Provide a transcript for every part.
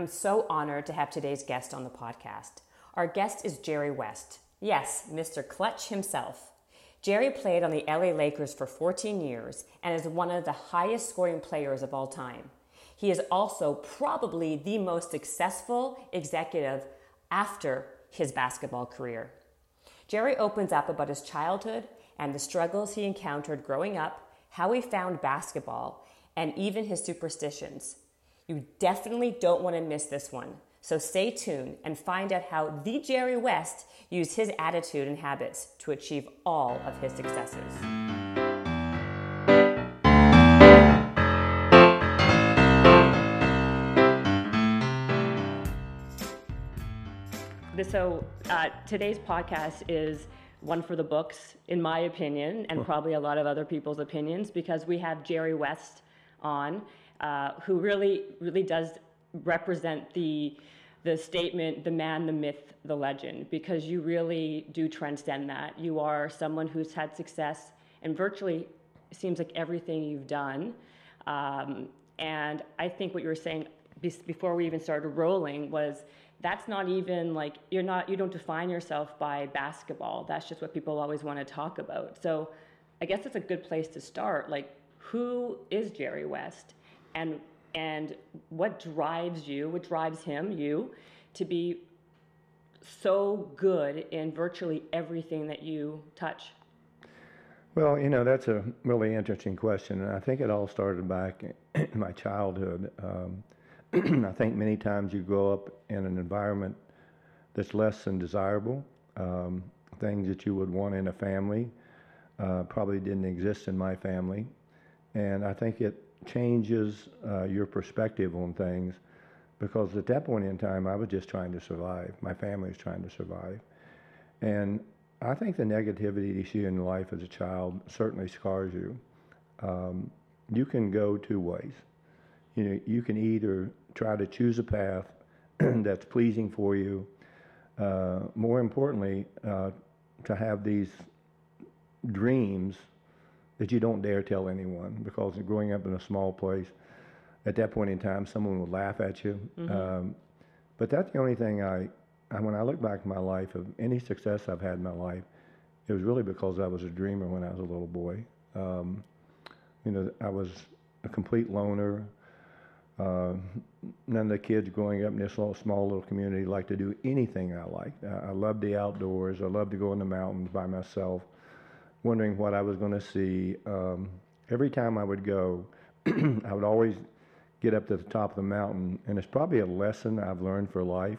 I'm so honored to have today's guest on the podcast. Our guest is Jerry West. Yes, Mr. Clutch himself. Jerry played on the LA Lakers for 14 years and is one of the highest scoring players of all time. He is also probably the most successful executive after his basketball career. Jerry opens up about his childhood and the struggles he encountered growing up, how he found basketball, and even his superstitions. You definitely don't want to miss this one. So stay tuned and find out how the Jerry West used his attitude and habits to achieve all of his successes. So, uh, today's podcast is one for the books, in my opinion, and probably a lot of other people's opinions, because we have Jerry West on, uh, who really, really does represent the the statement, the man, the myth, the legend, because you really do transcend that. You are someone who's had success in virtually seems like everything you've done. Um, and I think what you were saying before we even started rolling was that's not even like you're not you don't define yourself by basketball. That's just what people always want to talk about. So I guess it's a good place to start. Like who is Jerry West? And and what drives you, what drives him, you, to be so good in virtually everything that you touch? Well, you know, that's a really interesting question. And I think it all started back in my childhood. Um, I think many times you grow up in an environment that's less than desirable. Um, things that you would want in a family uh, probably didn't exist in my family. And I think it changes uh, your perspective on things because at that point in time, I was just trying to survive. My family was trying to survive. And I think the negativity you see in life as a child certainly scars you. Um, you can go two ways. You know, you can either try to choose a path that's pleasing for you. Uh, more importantly, uh, to have these dreams that you don't dare tell anyone because growing up in a small place, at that point in time, someone would laugh at you. Mm-hmm. Um, but that's the only thing I, I, when I look back at my life, of any success I've had in my life, it was really because I was a dreamer when I was a little boy. Um, you know, I was a complete loner. Uh, none of the kids growing up in this little, small little community liked to do anything I liked. I, I loved the outdoors. I loved to go in the mountains by myself wondering what I was going to see. Um, every time I would go, I would always get up to the top of the mountain, and it's probably a lesson I've learned for life.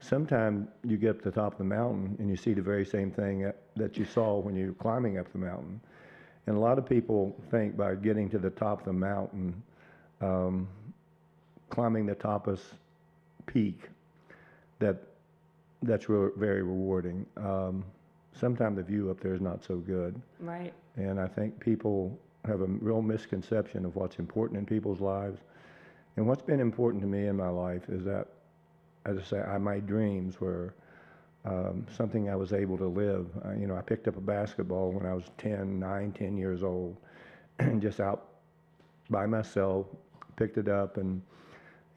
Sometimes you get up to the top of the mountain and you see the very same thing that you saw when you were climbing up the mountain. And a lot of people think by getting to the top of the mountain, um, climbing the toppest peak, that that's re- very rewarding. Um, sometimes the view up there is not so good. Right. And I think people have a real misconception of what's important in people's lives. And what's been important to me in my life is that, as I say, I, my dreams were um, something I was able to live. Uh, you know, I picked up a basketball when I was 10, 9, 10 years old, and just out by myself, picked it up and,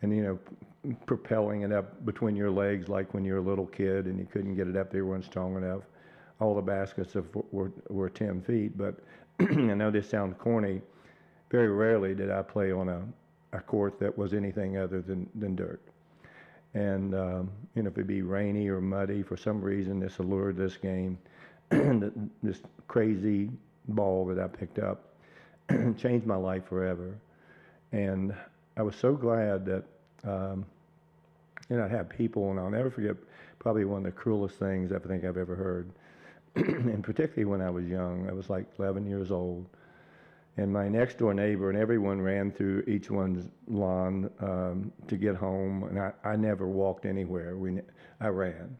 and you know, propelling it up between your legs like when you're a little kid and you couldn't get it up there, weren't strong enough all the baskets of, were, were 10 feet. But I know this sounds corny. Very rarely did I play on a, a court that was anything other than, than dirt. And, um, you know, if it be rainy or muddy, for some reason, this allured this game, this crazy ball that I picked up changed my life forever. And I was so glad that, um, know, I had people, and I'll never forget probably one of the cruelest things I think I've ever heard. and particularly when I was young, I was like 11 years old. And my next door neighbor and everyone ran through each one's lawn um, to get home, and I, I never walked anywhere. We, I ran.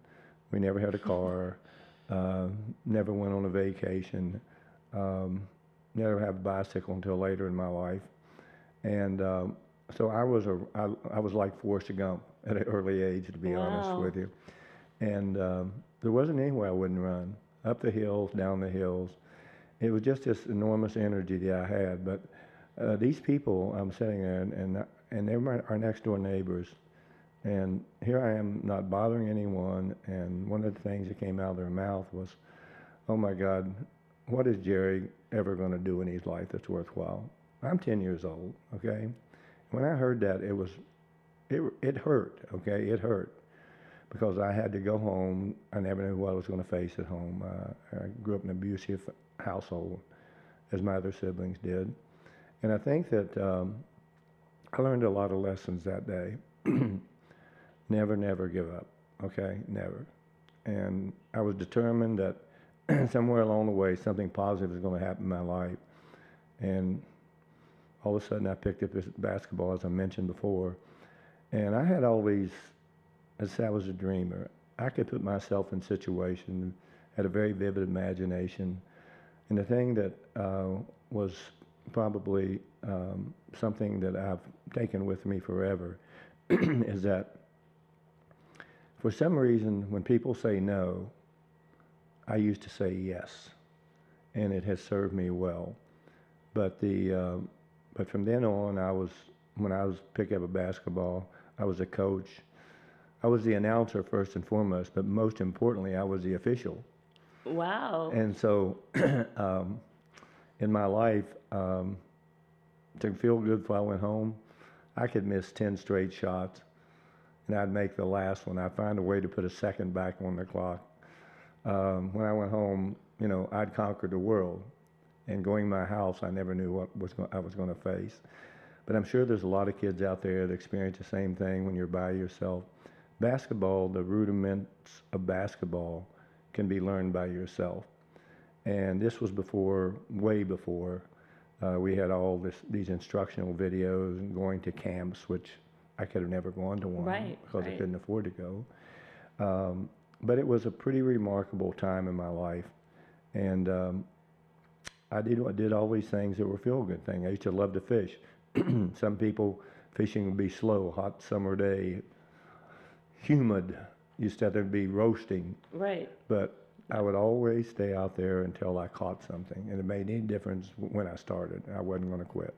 We never had a car, uh, never went on a vacation, um, never had a bicycle until later in my life. And um, so I was a I, I was like Forrest Gump at an early age, to be wow. honest with you. And um, there wasn't anywhere I wouldn't run up the hills, down the hills. It was just this enormous energy that I had. But uh, these people, I'm sitting there, and and, and they're my, our next door neighbors. And here I am not bothering anyone. And one of the things that came out of their mouth was, oh my God, what is Jerry ever going to do in his life that's worthwhile? I'm 10 years old, okay? When I heard that, it was, it, it hurt, okay? It hurt because I had to go home. I never knew what I was going to face at home. Uh, I grew up in an abusive household, as my other siblings did. And I think that um, I learned a lot of lessons that day. never, never give up, okay? Never. And I was determined that somewhere along the way, something positive was going to happen in my life. And all of a sudden, I picked up this basketball, as I mentioned before. And I had all these, as I was a dreamer, I could put myself in situations, had a very vivid imagination. And the thing that uh, was probably um, something that I've taken with me forever is that for some reason, when people say no, I used to say yes, and it has served me well. But the uh, but from then on, I was when I was picking up a basketball, I was a coach. I was the announcer first and foremost, but most importantly, I was the official. Wow. And so, um, in my life, um, to feel good before I went home, I could miss 10 straight shots and I'd make the last one. I'd find a way to put a second back on the clock um, when I went home, you know, I'd conquered the world. And going to my house, I never knew what was go- I was going to face. But I'm sure there's a lot of kids out there that experience the same thing when you're by yourself. Basketball, the rudiments of basketball can be learned by yourself. And this was before, way before, uh, we had all this, these instructional videos and going to camps, which I could have never gone to one right, because right. I couldn't afford to go. Um, but it was a pretty remarkable time in my life, and um, I did I did all these things that were feel good things. I used to love to fish. Some people fishing would be slow, hot summer day, humid. Used to have to be roasting. Right. But I would always stay out there until I caught something, and it made any difference when I started. I wasn't going to quit.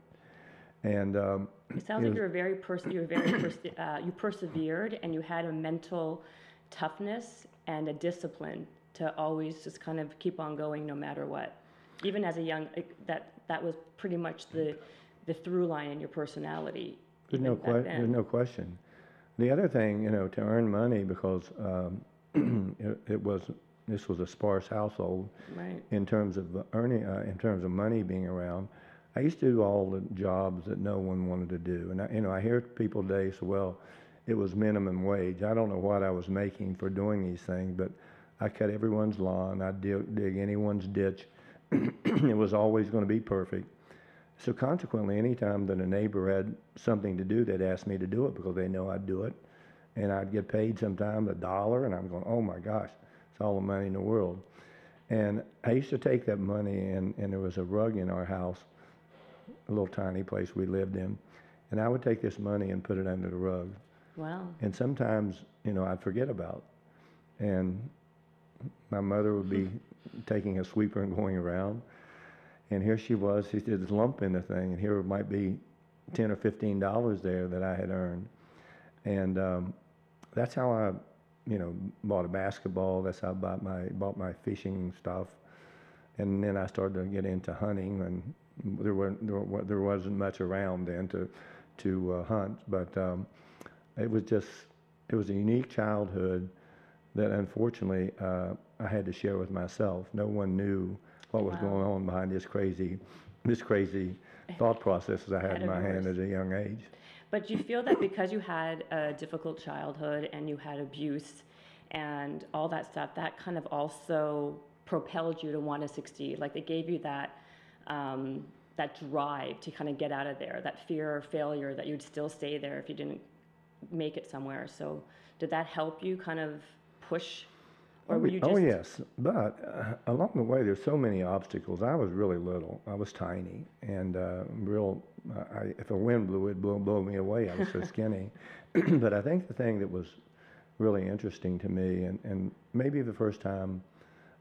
And um, it sounds like you were very pers- you were very uh, you persevered, and you had a mental toughness and a discipline to always just kind of keep on going no matter what. Even as a young, that that was pretty much the the through line in your personality. There's no que- There's no question. The other thing, you know, to earn money because um, it, it, was this was a sparse household right. in terms of earning, uh, in terms of money being around. I used to do all the jobs that no one wanted to do, and I, you know, I hear people today say, "Well, it was minimum wage. I don't know what I was making for doing these things, but I cut everyone's lawn, I dig, dig anyone's ditch. it was always going to be perfect. So consequently, anytime that a neighbor had something to do, they'd ask me to do it because they know I'd do it, and I'd get paid sometimes a dollar, and I'm going, oh my gosh, it's all the money in the world. And I used to take that money, and, and there was a rug in our house, a little tiny place we lived in, and I would take this money and put it under the rug. Wow. And sometimes, you know, I'd forget about. It. And my mother would be taking a sweeper and going around. And here she was, she did this lump in the thing, and here might be 10 or 15 dollars there that I had earned. And um, that's how I, you know, bought a basketball. That's how I bought my, bought my fishing stuff. And then I started to get into hunting, and there, were, there, there wasn't much around then to, to uh, hunt. But um, it was just, it was a unique childhood that unfortunately uh, I had to share with myself. No one knew what was going on behind this crazy, this crazy thought processes I had in my hand at a young age. But you feel that because you had a difficult childhood and you had abuse and all that stuff, that kind of also propelled you to want to succeed. Like it gave you that um, that drive to kind of get out of there, that fear of failure that you'd still stay there if you didn't make it somewhere. So did that help you kind of push? Or were you oh, just... oh yes, but uh, along the way there's so many obstacles. I was really little. I was tiny and uh, real. Uh, I, if a wind blew, it blow, blow me away. I was so skinny. but I think the thing that was really interesting to me, and, and maybe the first time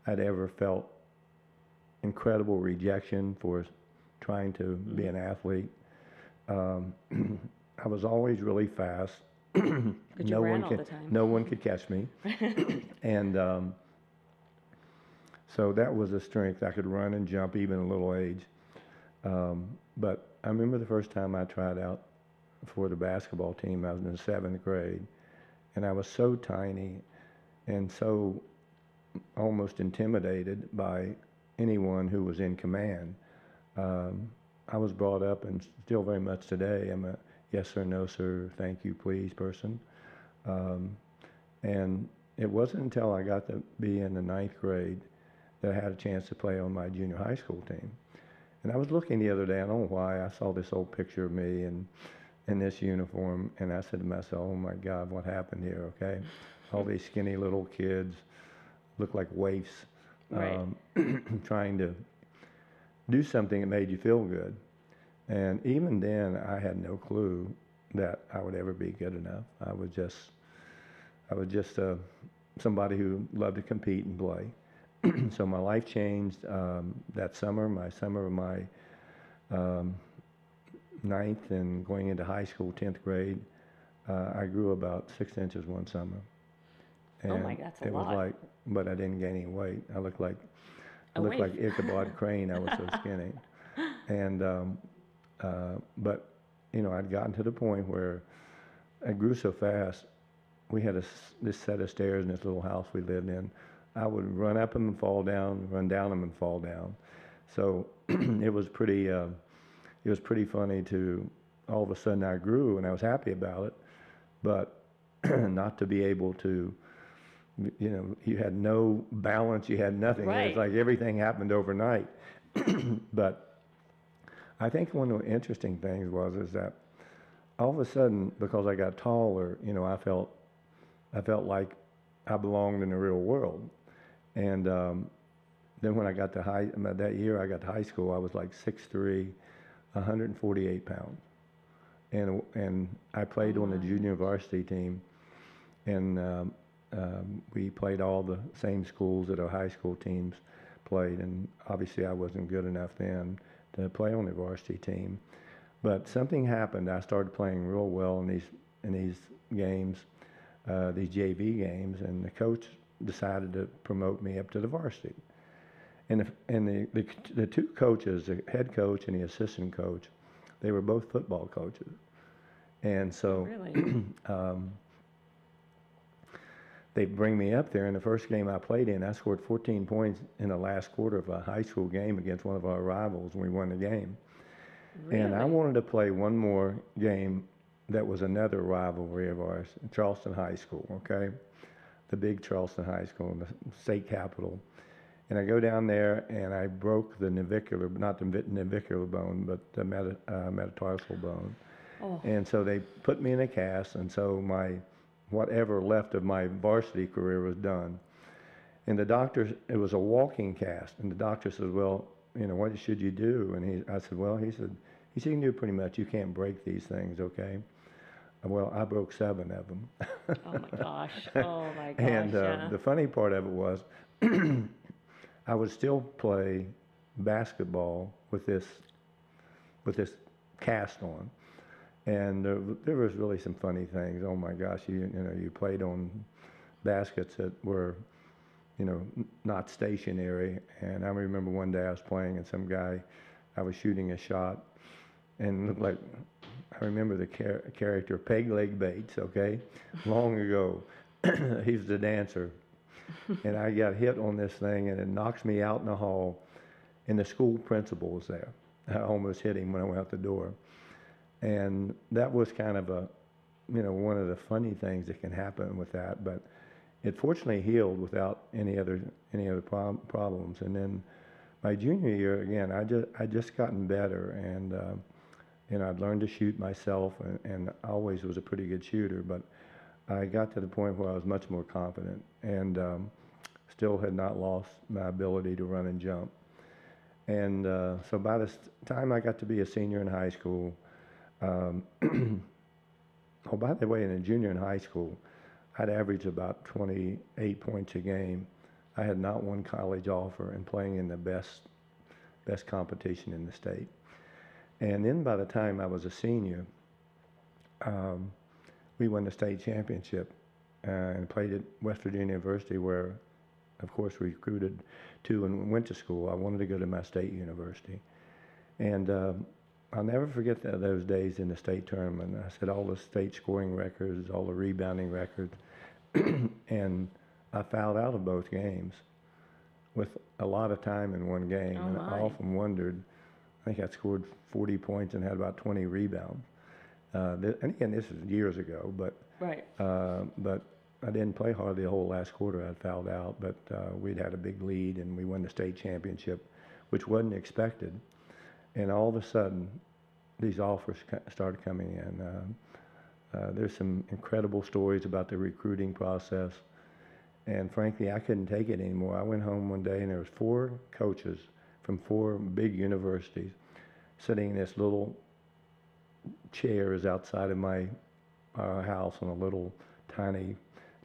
I'd ever felt incredible rejection for trying to be an athlete. Um, I was always really fast, no one could no one could catch me, and um, so that was a strength. I could run and jump even a little age. Um, but I remember the first time I tried out for the basketball team. I was in the seventh grade, and I was so tiny and so almost intimidated by anyone who was in command. Um, I was brought up, and still very much today, I'm a yes sir, no sir, thank you, please person. Um, and it wasn't until I got to be in the ninth grade that I had a chance to play on my junior high school team. And I was looking the other day, I don't know why, I saw this old picture of me and in this uniform, and I said to myself, oh my God, what happened here, okay? All these skinny little kids look like waifs Right. um, trying to do something that made you feel good. And even then, I had no clue that I would ever be good enough. I was just, I was just uh, somebody who loved to compete and play. so my life changed um, that summer. My summer of my um, ninth and going into high school, tenth grade, uh, I grew about six inches one summer. Oh my, And that's a it lot. was like, but I didn't gain any weight. I looked like, I looked like. Ichabod Crane. I was so skinny. And, um, uh, but, you know, I'd gotten to the point where I grew so fast. We had a this set of stairs in this little house we lived in. I would run up them and fall down, run down them and fall down. So it was pretty, uh, it was pretty funny to all of a sudden I grew and I was happy about it, but not to be able to, you know, you had no balance, you had nothing. It was like everything happened overnight. but I think one of the interesting things was is that all of a sudden, because I got taller, you know, I felt, I felt like I belonged in the real world. And um, then when I got to high, that year I got to high school, I was like 6'3", 148 pounds. And, and I played on the junior varsity team, and um, um, we played all the same schools that our high school teams played. And obviously, I wasn't good enough then to play on the varsity team. But something happened. I started playing real well in these in these games, uh, these JV games, and the coach decided to promote me up to the varsity. And the, and the, the the two coaches, the head coach and the assistant coach, they were both football coaches, and so Really? um, they bring me up there. And the first game I played in, I scored 14 points in the last quarter of a high school game against one of our rivals, and we won the game. Really? And I wanted to play one more game that was another rivalry of ours, Charleston High School, okay? The big Charleston High School, in the state capital. And I go down there and I broke the navicular, not the navicular bone, but the meta, uh, metatarsal bone. Oh. And so they put me in a cast, and so my whatever left of my varsity career was done. And the doctor, it was a walking cast, and the doctor said, "Well, you know, what should you do?" And he, I said, "Well," he said, "He said, you can do pretty much. You can't break these things, okay?" Well, I broke seven of them. Oh my gosh. Oh my gosh. And uh, yeah. the funny part of it was, I would still play basketball with this, with this cast on, and there, there was really some funny things. Oh my gosh, you you know you played on baskets that were, you know, not stationary. And I remember one day I was playing and some guy, I was shooting a shot, and looked like I remember the char- character Peg Leg Bates, okay, long ago. he was the dancer. and I got hit on this thing and it knocks me out in the hall. And the school principal was there. I almost hit him when I went out the door. And that was kind of a, you know, one of the funny things that can happen with that. But it fortunately healed without any other any other prob- problems. And then my junior year, again, I just I just gotten better, and uh, you know I'd learned to shoot myself, and, and I always was a pretty good shooter. But I got to the point where I was much more confident, and um, still had not lost my ability to run and jump. And uh, so by the time I got to be a senior in high school, um, oh by the way, in a junior in high school, I'd average about 28 points a game. I had not one college offer and playing in the best best competition in the state. And then by the time I was a senior, um, we won the state championship uh, and played at West Virginia University, where, of course, we recruited to and went to school. I wanted to go to my state university, and um, I'll never forget that, those days in the state tournament. I set all the state scoring records, all the rebounding records, and I fouled out of both games with a lot of time in one game. Oh, and I often wondered, I think I scored 40 points and had about 20 rebounds. Uh, th- and again, this is years ago, but Right. uh, but I didn't play hardly the whole last quarter. I'd fouled out, but uh, we'd had a big lead and we won the state championship, which wasn't expected. And all of a sudden, these offers started coming in. Um, uh, there's some incredible stories about the recruiting process, and frankly, I couldn't take it anymore. I went home one day and there was four coaches from four big universities sitting in this little chairs outside of my uh, house on a little tiny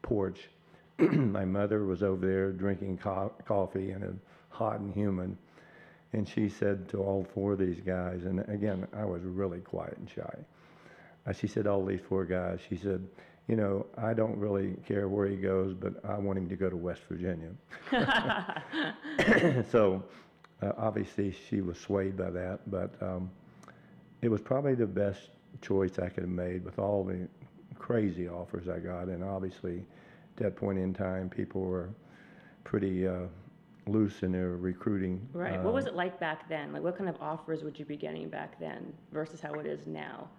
porch. my mother was over there drinking co- coffee and hot and humid. And she said to all four of these guys, and again, I was really quiet and shy. Uh, she said, all these four guys, she said, you know, I don't really care where he goes, but I want him to go to West Virginia. so uh, obviously she was swayed by that, but um, it was probably the best choice I could have made with all the crazy offers I got. And obviously, at that point in time, people were pretty uh, loose in their recruiting. Right. what was uh, it like back then? Like, what kind of offers would you be getting back then versus how it is now?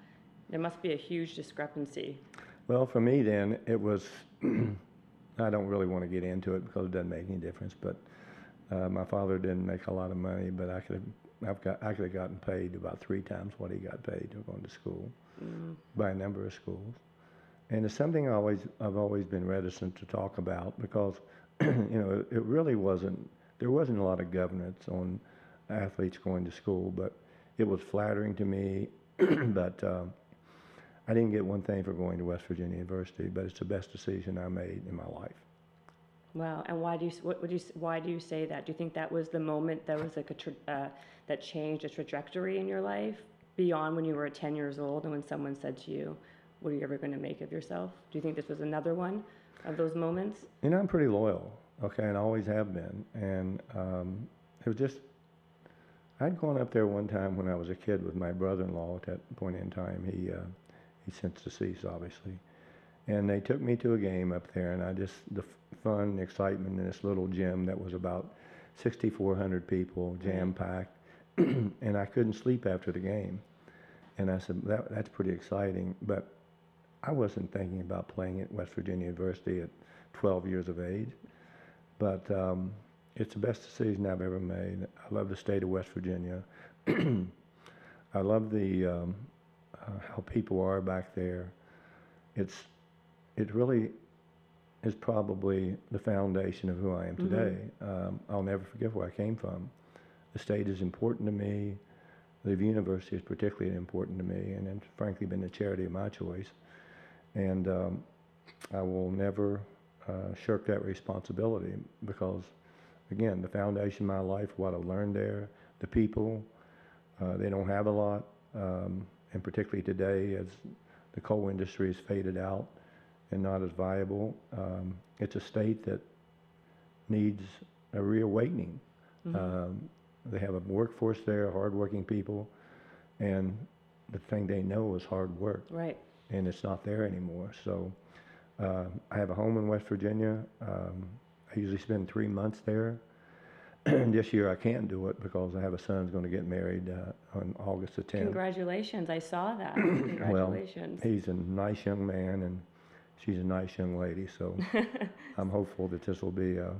There must be a huge discrepancy. Well, for me then, it was, I don't really want to get into it because it doesn't make any difference, but uh, my father didn't make a lot of money, but I could have, I've got, I could have gotten paid about three times what he got paid going to school by a number of schools. And it's something I always, I've always been reticent to talk about because, you know, it, it really wasn't, there wasn't a lot of governance on athletes going to school, but it was flattering to me. but um, I didn't get one thing for going to West Virginia University, but it's the best decision I made in my life. Wow. And why do you, what would you, why do you say that? Do you think that was the moment that was like a, tra- uh, that changed a trajectory in your life beyond when you were 10 years old and when someone said to you, what are you ever going to make of yourself? Do you think this was another one of those moments? You know, I'm pretty loyal, okay, and always have been. And um, it was just, I'd gone up there one time when I was a kid with my brother-in-law at that point in time. He, uh, he's since deceased, obviously. And they took me to a game up there, and I just, the fun and excitement in this little gym that was about 6,400 people, jam-packed, and I couldn't sleep after the game. And I said, that, that's pretty exciting, but I wasn't thinking about playing at West Virginia University at 12 years of age. But um, it's the best decision I've ever made. I love the state of West Virginia. I love the um, uh, how people are back there. It's it really is probably the foundation of who I am today. Um, I'll never forget where I came from. The state is important to me. The university is particularly important to me, and it's frankly been the charity of my choice. And um, I will never uh, shirk that responsibility because, again, the foundation of my life, what I've learned there, the people, uh, they don't have a lot, um, and particularly today as the coal industry has faded out and not as viable, um, it's a state that needs a reawakening. Um, they have a workforce there, hardworking people, and the thing they know is hard work Right. and it's not there anymore. So uh, I have a home in West Virginia. Um, I usually spend three months there. this year I can't do it because I have a son who's going to get married uh, on August the 10th. Congratulations. I saw that. Well, he's a nice young man and she's a nice young lady. So I'm hopeful that this will be. Uh,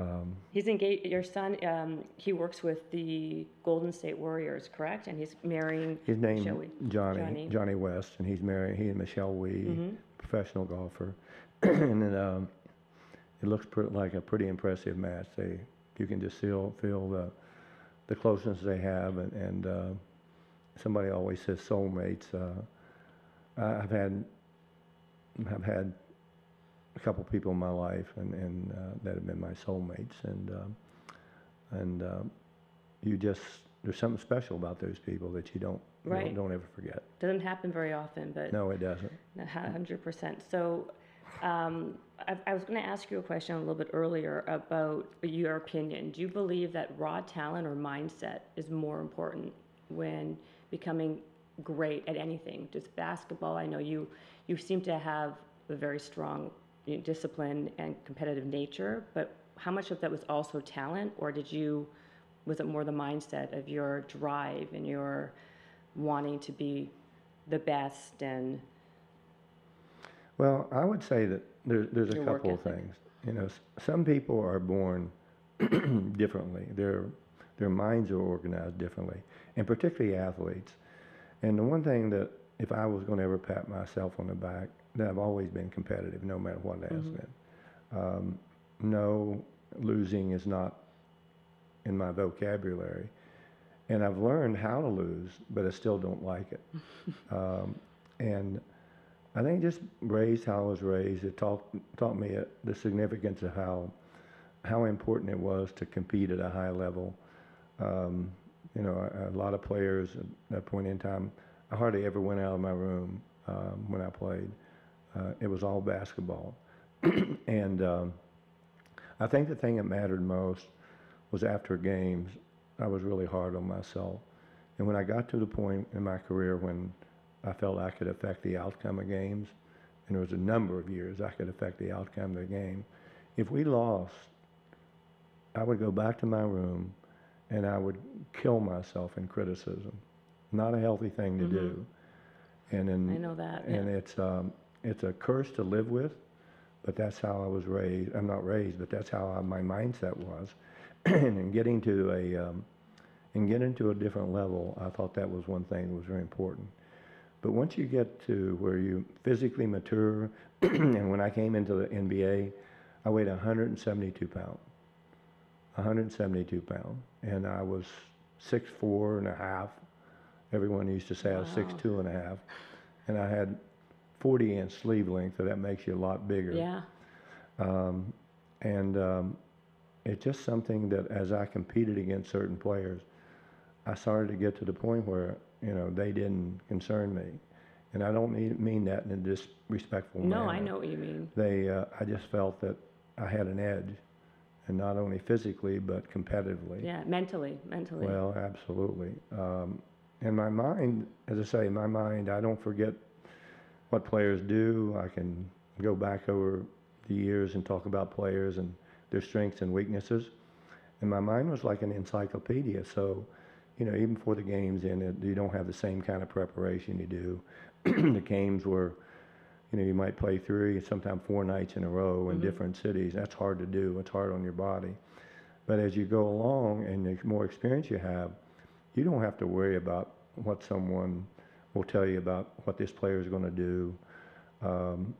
um, He's engaged, your son, um, he works with the Golden State Warriors, correct? And he's marrying his name Jonnie, Jonnie. Jonnie West, and he's marrying. He and Michelle Wie, Mhm. Professional golfer, and then um, it looks pretty, like a pretty impressive match. They, you can just feel feel the the closeness they have, and, and uh, somebody always says soulmates. Uh, I've had I've had a couple people in my life, and, and uh, that have been my soulmates, and um, and um, you just there's something special about those people that you don't you Right. don't, don't ever forget. Doesn't happen very often, but No, it doesn't. hundred percent. So, um, I, I was gonna ask you a question a little bit earlier about your opinion. Do you believe that raw talent or mindset is more important when becoming great at anything? Just basketball, I know you, you seem to have a very strong you know, discipline and competitive nature, but how much of that was also talent, or did you, was it more the mindset of your drive and your wanting to be the best and Well, I would say that there's, there's a couple of things. You know, some people are born differently. Their their minds are organized differently, and particularly athletes. And the one thing that if I was going to ever pat myself on the back, that I've always been competitive, no matter what it has Mhm. been. Um, no, losing is not in my vocabulary, and I've learned how to lose, but I still don't like it. um, and I think just raised how I was raised, it taught taught me the significance of how how important it was to compete at a high level. Um, you know, a, a lot of players at that point in time, I hardly ever went out of my room um, when I played. Uh, it was all basketball, and um, I think the thing that mattered most was after games. I was really hard on myself, and when I got to the point in my career when I felt I could affect the outcome of games, and there was a number of years I could affect the outcome of the game. If we lost, I would go back to my room and I would kill myself in criticism. Not a healthy thing to Mhm. do. And then I know that. yeah. and it's um, it's a curse to live with, but that's how I was raised. I'm not raised, but that's how I, my mindset was. and getting to a um, and getting to a different level, I thought that was one thing that was very important. But once you get to where you physically mature, and when I came into the NBA, I weighed 172 pounds. 172 pounds, and I was six four and a half. Everyone used to say I was six two and a half, and I had 40 inch sleeve length, so that makes you a lot bigger. Yeah. Um, and um, it's just something that as I competed against certain players, I started to get to the point where you know they didn't concern me, and I don't mean, mean that in a disrespectful manner. No, I know what you mean. They, uh, I just felt that I had an edge, and not only physically but competitively. Yeah, mentally, mentally. Well, absolutely. Um, and my mind, as I say, my mind, I don't forget what players do. I can go back over the years and talk about players and their strengths and weaknesses. And my mind was like an encyclopedia. So, you know, even before the games ended, you don't have the same kind of preparation you do. the games were, you know, you might play three, sometimes four nights in a row in Mhm. different cities. That's hard to do. It's hard on your body. But as you go along and the more experience you have, you don't have to worry about what someone will tell you about what this player is going to do. Um,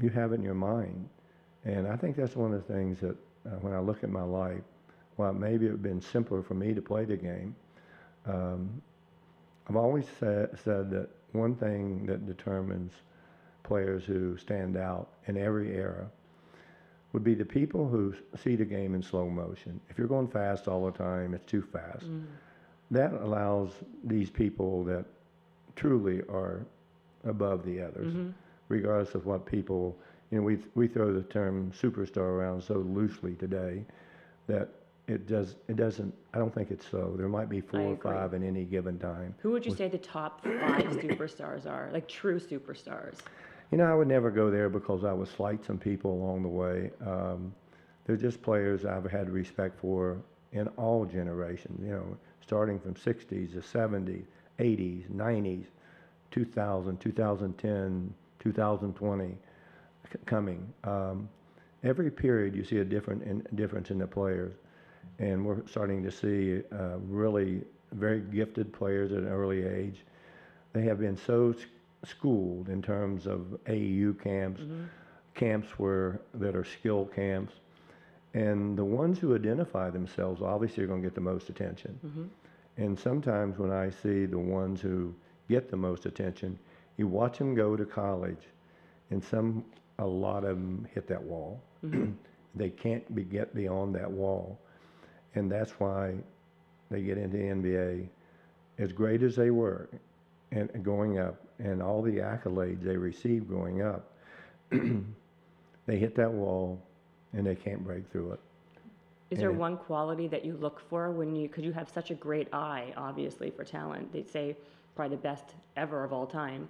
you have it in your mind. And I think that's one of the things that uh, when I look at my life, while maybe it would have been simpler for me to play the game, um, I've always said, said that one thing that determines players who stand out in every era would be the people who see the game in slow motion. If you're going fast all the time, it's too fast. Mm. That allows these people that truly are above the others, Mhm. regardless of what people, you know, we, we throw the term superstar around so loosely today that it does, it doesn't, I don't think it's so. There might be four or agree. five in any given time. Who would you say the top five superstars are? Like true superstars? You know, I would never go there because I would slight some people along the way. Um, they're just players I've had respect for in all generations, you know, starting from 60s to 70s, 80s, 90s, 2000, 2010, 2020 c- coming. Um, every period you see a different in, difference in the players. And we're starting to see uh, really very gifted players at an early age. They have been so schooled in terms of AAU camps, Mm-hmm. camps where that are skill camps, and the ones who identify themselves obviously are going to get the most attention. Mm-hmm. And sometimes when I see the ones who get the most attention, you watch them go to college, and some, a lot of them hit that wall. Mm-hmm. they can't be, get beyond that wall, and that's why they get into the NBA, as great as they were, and going up, and all the accolades they received going up, they hit that wall, and they can't break through it. Is there And one quality that you look for when you, because you have such a great eye, obviously, for talent? They'd say probably the best ever of all time.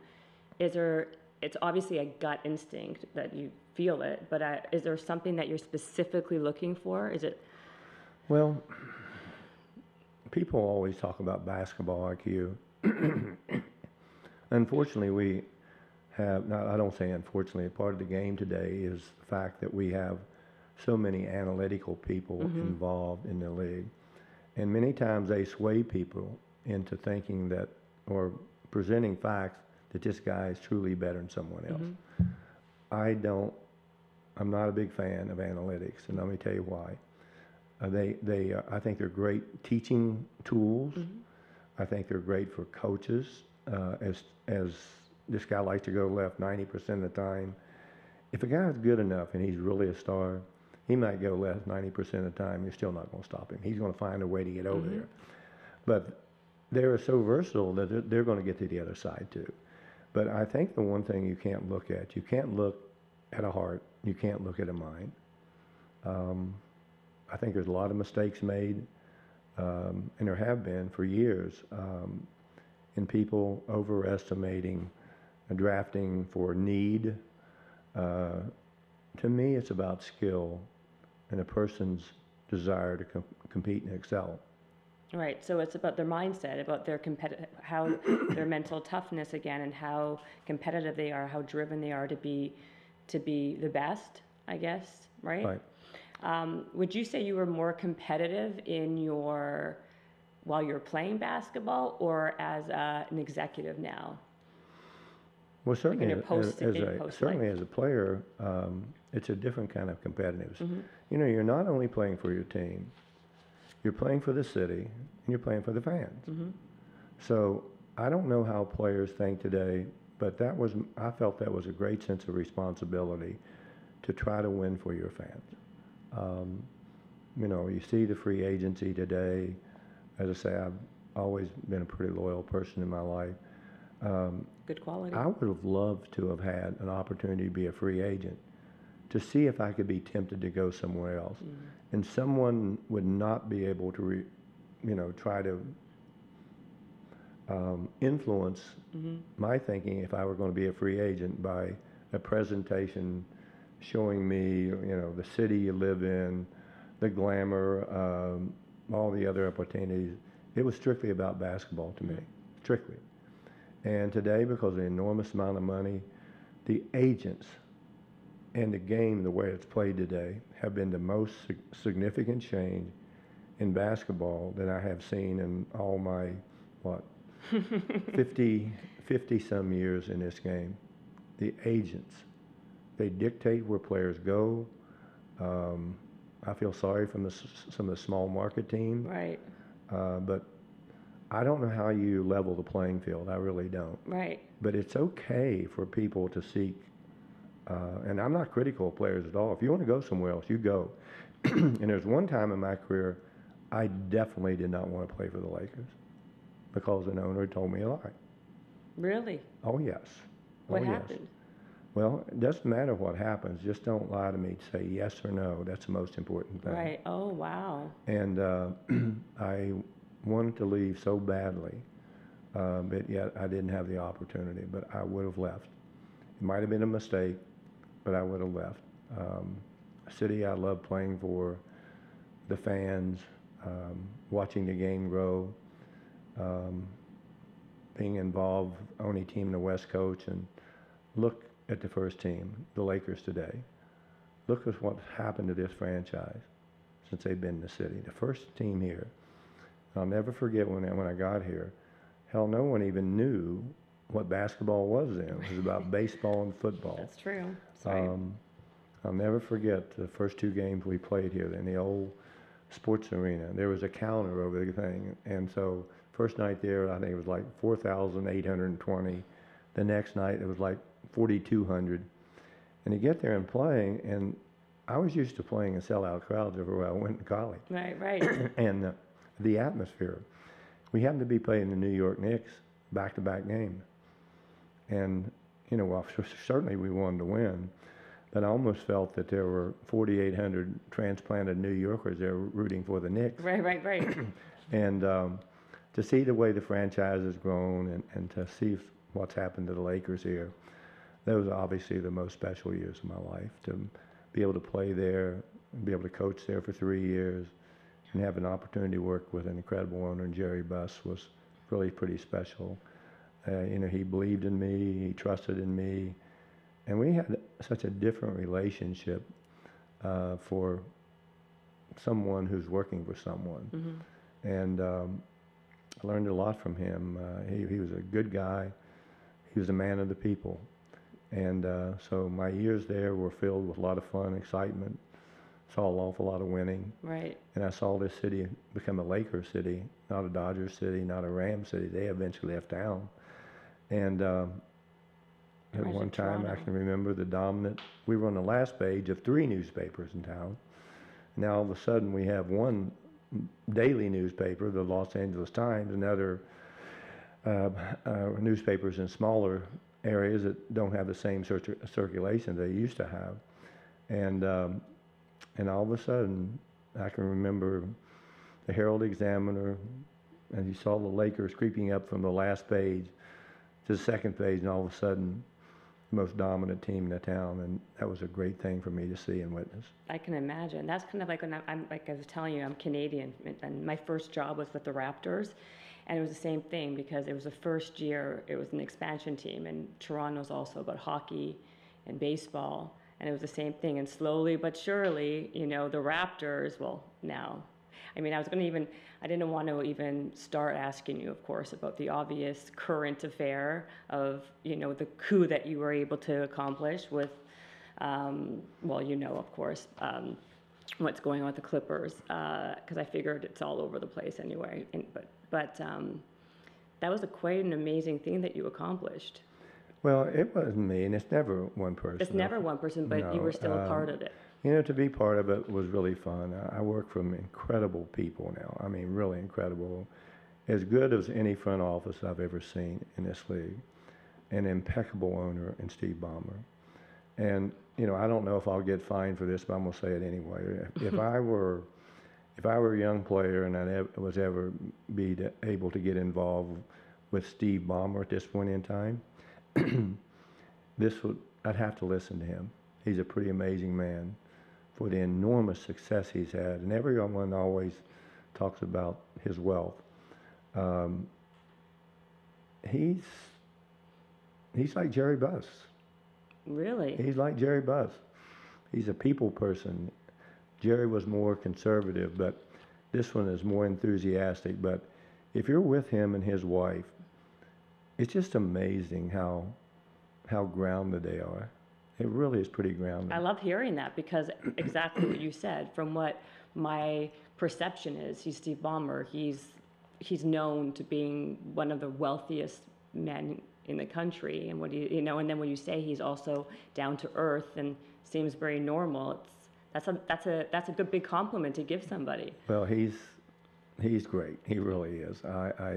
Is there, it's obviously a gut instinct that you feel it, but uh, is there something that you're specifically looking for? Is it, Well, people always talk about basketball IQ. unfortunately, we have, no, I don't say unfortunately, part of the game today is the fact that we have so many analytical people involved in the league. And many times they sway people into thinking that, or presenting facts that this guy is truly better than someone else. I don't, I'm not a big fan of analytics, and let me tell you why. Uh, they, they, uh, I think they're great teaching tools. I think they're great for coaches. Uh, as, as this guy likes to go left 90% of the time. If a guy's good enough and he's really a star, he might go left 90% of the time. You're still not going to stop him. He's going to find a way to get over there. But they're so versatile that they're, they're going to get to the other side too. But I think the one thing you can't look at, you can't look at a heart, you can't look at a mind. Um, I think there's a lot of mistakes made, um, and there have been for years, um, in people overestimating uh, drafting for need. Uh, to me, it's about skill and a person's desire to com- compete and excel. Right, so it's about their mindset, about their competitive, how, their mental toughness again, and how competitive they are, how driven they are to be, to be the best, I guess, right? Right. Um, would you say you were more competitive in your while you're playing basketball or as a, an executive now? Well, certainly, your as, as a, certainly as a player, um, it's a different kind of competitiveness. Mm-hmm. You know, you're not only playing for your team, you're playing for the city, and you're playing for the fans. Mm-hmm. So I don't know how players think today, but that was I felt that was a great sense of responsibility to try to win for your fans. Um, you know, you see the free agency today. As I say, I've always been a pretty loyal person in my life. Um, Good quality. I would have loved to have had an opportunity to be a free agent to see if I could be tempted to go somewhere else. And someone would not be able to, re, you know, try to um, influence my thinking if I were going to be a free agent by a presentation showing me, you know, the city you live in, the glamour, um, all the other opportunities. It was strictly about basketball to me, strictly. And today, because of the enormous amount of money, the agents and the game, the way it's played today, have been the most significant change in basketball that I have seen in all my, what, 50, 50 some years in this game. The agents, they dictate where players go. Um, I feel sorry from the, some of the small market teams. right, Uh, but I don't know how you level the playing field. I really don't. right. But it's okay for people to seek, uh, and I'm not critical of players at all. If you want to go somewhere else, you go. and there's one time in my career, I definitely did not want to play for the Lakers because an owner told me a lie. Really? Oh, yes. What oh, yes. happened? Well, it doesn't matter what happens. Just don't lie to me. Say yes or no. That's the most important thing. Right. Oh, wow. And uh, I wanted to leave so badly, uh, but yet I didn't have the opportunity. But I would have left. It might have been a mistake, but I would have left. Um, a city I love playing for, the fans, um, watching the game grow, um, being involved, only team in the West Coast, and look at the first team, the Lakers today. Look at what's happened to this franchise since they've been in the city. The first team here. I'll never forget when I, when I got here. Hell, no one even knew what basketball was then. It was about baseball and football. That's true. Sorry. Um, I'll never forget the first two games we played here in the old sports arena. There was a counter over the thing, and so first night there, I think it was like 4,820. The next night, it was like 4,200. And you get there and playing, and I was used to playing in sellout crowds everywhere I went to college. right, right. And uh, the atmosphere. We happened to be playing the New York Knicks back-to-back game, and you know, well, certainly we wanted to win, but I almost felt that there were 4,800 transplanted New Yorkers there rooting for the Knicks. Right, right, right. and um, to see the way the franchise has grown and, and to see what's happened to the Lakers here, those are obviously the most special years of my life. To be able to play there, be able to coach there for three years, and have an opportunity to work with an incredible owner, Jerry Buss, was really pretty special. Uh, you know, he believed in me, he trusted in me, and we had such a different relationship uh, for someone who's working for someone. Mm-hmm. And um, I learned a lot from him. Uh, he, he was a good guy. He was a man of the people. And uh, so my years there were filled with a lot of fun, excitement. Saw an awful lot of winning. Right. And I saw this city become a Laker city, not a Dodgers city, not a Ram city. They eventually left town. And um, at one time, I Toronto. can remember the dominant, we were on the last page of three newspapers in town. Now, all of a sudden, we have one daily newspaper, the Los Angeles Times, and other uh, uh, newspapers in smaller areas that don't have the same cir- circulation they used to have. And, um, and all of a sudden, I can remember the Herald Examiner, and you saw the Lakers creeping up from the last page to the second phase, and all of a sudden, the most dominant team in the town, and that was a great thing for me to see and witness. I can imagine. That's kind of like when I'm, like I was telling you, I'm Canadian, and my first job was with the Raptors, and it was the same thing because it was the first year. It was an expansion team, and Toronto's also about hockey and baseball, and it was the same thing. And slowly but surely, you know, the Raptors. Well, now, I mean, I was going to even. I didn't want to even start asking you, of course, about the obvious current affair of, you know, the coup that you were able to accomplish with um, well, you know, of course, um, what's going on with the Clippers, because I figured it's all over the place anyway. And, but but um, that was a quite an amazing thing that you accomplished. Well, it wasn't me, and it's never one person. It's never one person, but you were still a um, part of it. You know, to be part of it was really fun. I- I work from incredible people now. I mean, really incredible. As good as any front office I've ever seen in this league. An impeccable owner in Steve Ballmer. And, you know, I don't know if I'll get fined for this, but I'm going to say it anyway. If, if I were, if I were a young player and I was ever be to, able to get involved with Steve Ballmer at this point in time, this would, I'd have to listen to him. He's a pretty amazing man for the enormous success he's had. And everyone always talks about his wealth. Um, he's, he's like Jerry Buss. Really? He's like Jerry Buss. He's a people person. Jerry was more conservative, but this one is more enthusiastic. But if you're with him and his wife, it's just amazing how how grounded they are. It really is pretty grounded. I love hearing that because exactly what you said. From what my perception is, he's Steve Ballmer. He's he's known to being one of the wealthiest men in the country, and what you you know. And then when you say he's also down to earth and seems very normal, it's that's a that's a that's a good big compliment to give somebody. Well, he's he's great. He really is. I, I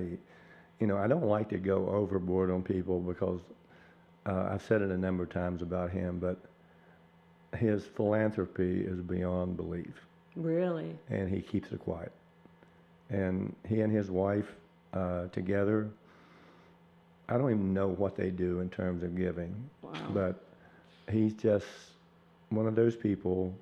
you know, I don't like to go overboard on people because uh, I've said it a number of times about him, but his philanthropy is beyond belief, Really, and he keeps it quiet. And he and his wife uh, together, I don't even know what they do in terms of giving, wow. but he's just one of those people.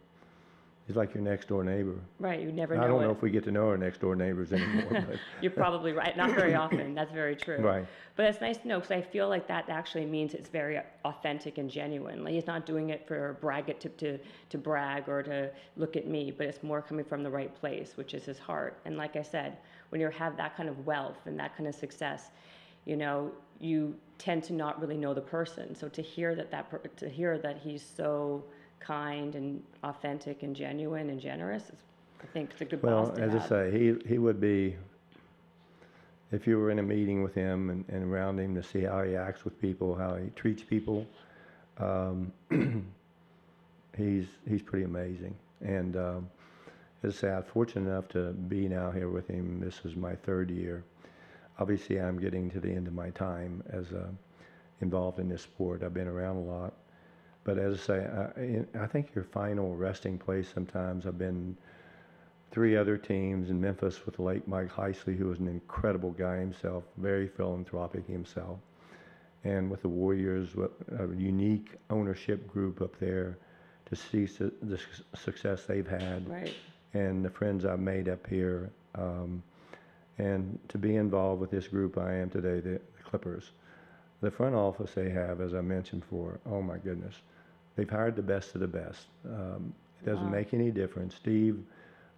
He's like your next door neighbor. right, you never know I don't it. know if we get to know our next door neighbors anymore, but You're probably right. Not very often. That's very true. right. But it's nice to know because I feel like that actually means it's very authentic and genuine. Like he's not doing it for brag it to, to, to brag or to look at me, but it's more coming from the right place, which is his heart. And like I said, when you have that kind of wealth and that kind of success, you know, you tend to not really know the person. So to hear that that per- to hear that he's so kind and authentic and genuine and generous, is, I think it's a good Well, boss to as have. I say, he he would be. If you were in a meeting with him and, and around him to see how he acts with people, how he treats people, um, he's he's pretty amazing. And um, as I say, I'm fortunate enough to be now here with him. This is my third year. Obviously, I'm getting to the end of my time as uh, involved in this sport. I've been around a lot. But as I say, I, I think your final resting place sometimes, I've been three other teams in Memphis with the late Mike Heisley, who was an incredible guy himself, very philanthropic himself. And with the Warriors, with a unique ownership group up there to see su- the su- success they've had. Right. And the friends I've made up here. Um, and to be involved with this group I am today, the, the Clippers. The front office they have, as I mentioned before, oh my goodness, they've hired the best of the best. Um, it doesn't Wow. make any difference. Steve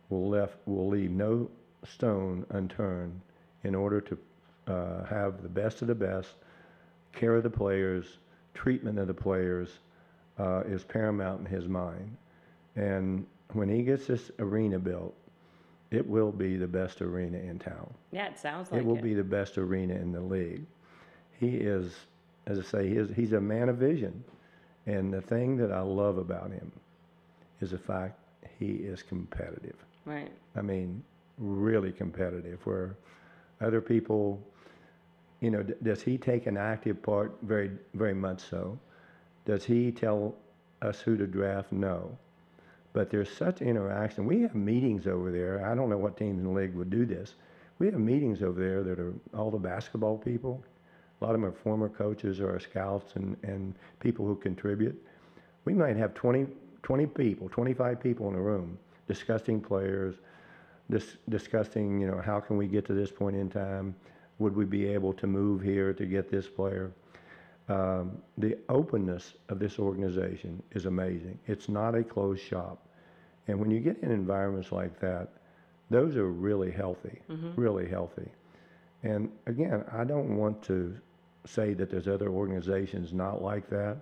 will left will leave no stone unturned in order to uh, have the best of the best. Care of the players, treatment of the players uh, is paramount in his mind. And when he gets this arena built, it will be the best arena in town. Yeah, it sounds like It will be the best arena in the league. He is, as I say, he is, he's a man of vision. And the thing that I love about him is the fact he is competitive. Right. I mean, really competitive. Where other people, you know, d- does he take an active part? Very, very much so. Does he tell us who to draft? No. But there's such interaction. We have meetings over there. I don't know what teams in the league would do this. We have meetings over there that are all the basketball people. A lot of them are former coaches or scouts and, and people who contribute. We might have 20, 20 people, 25 people in a room discussing players, dis- discussing, you know, how can we get to this point in time? Would we be able to move here to get this player? Um, the openness of this organization is amazing. It's not a closed shop. And when you get in environments like that, those are really healthy, really healthy. And again, I don't want to say that there's other organizations not like that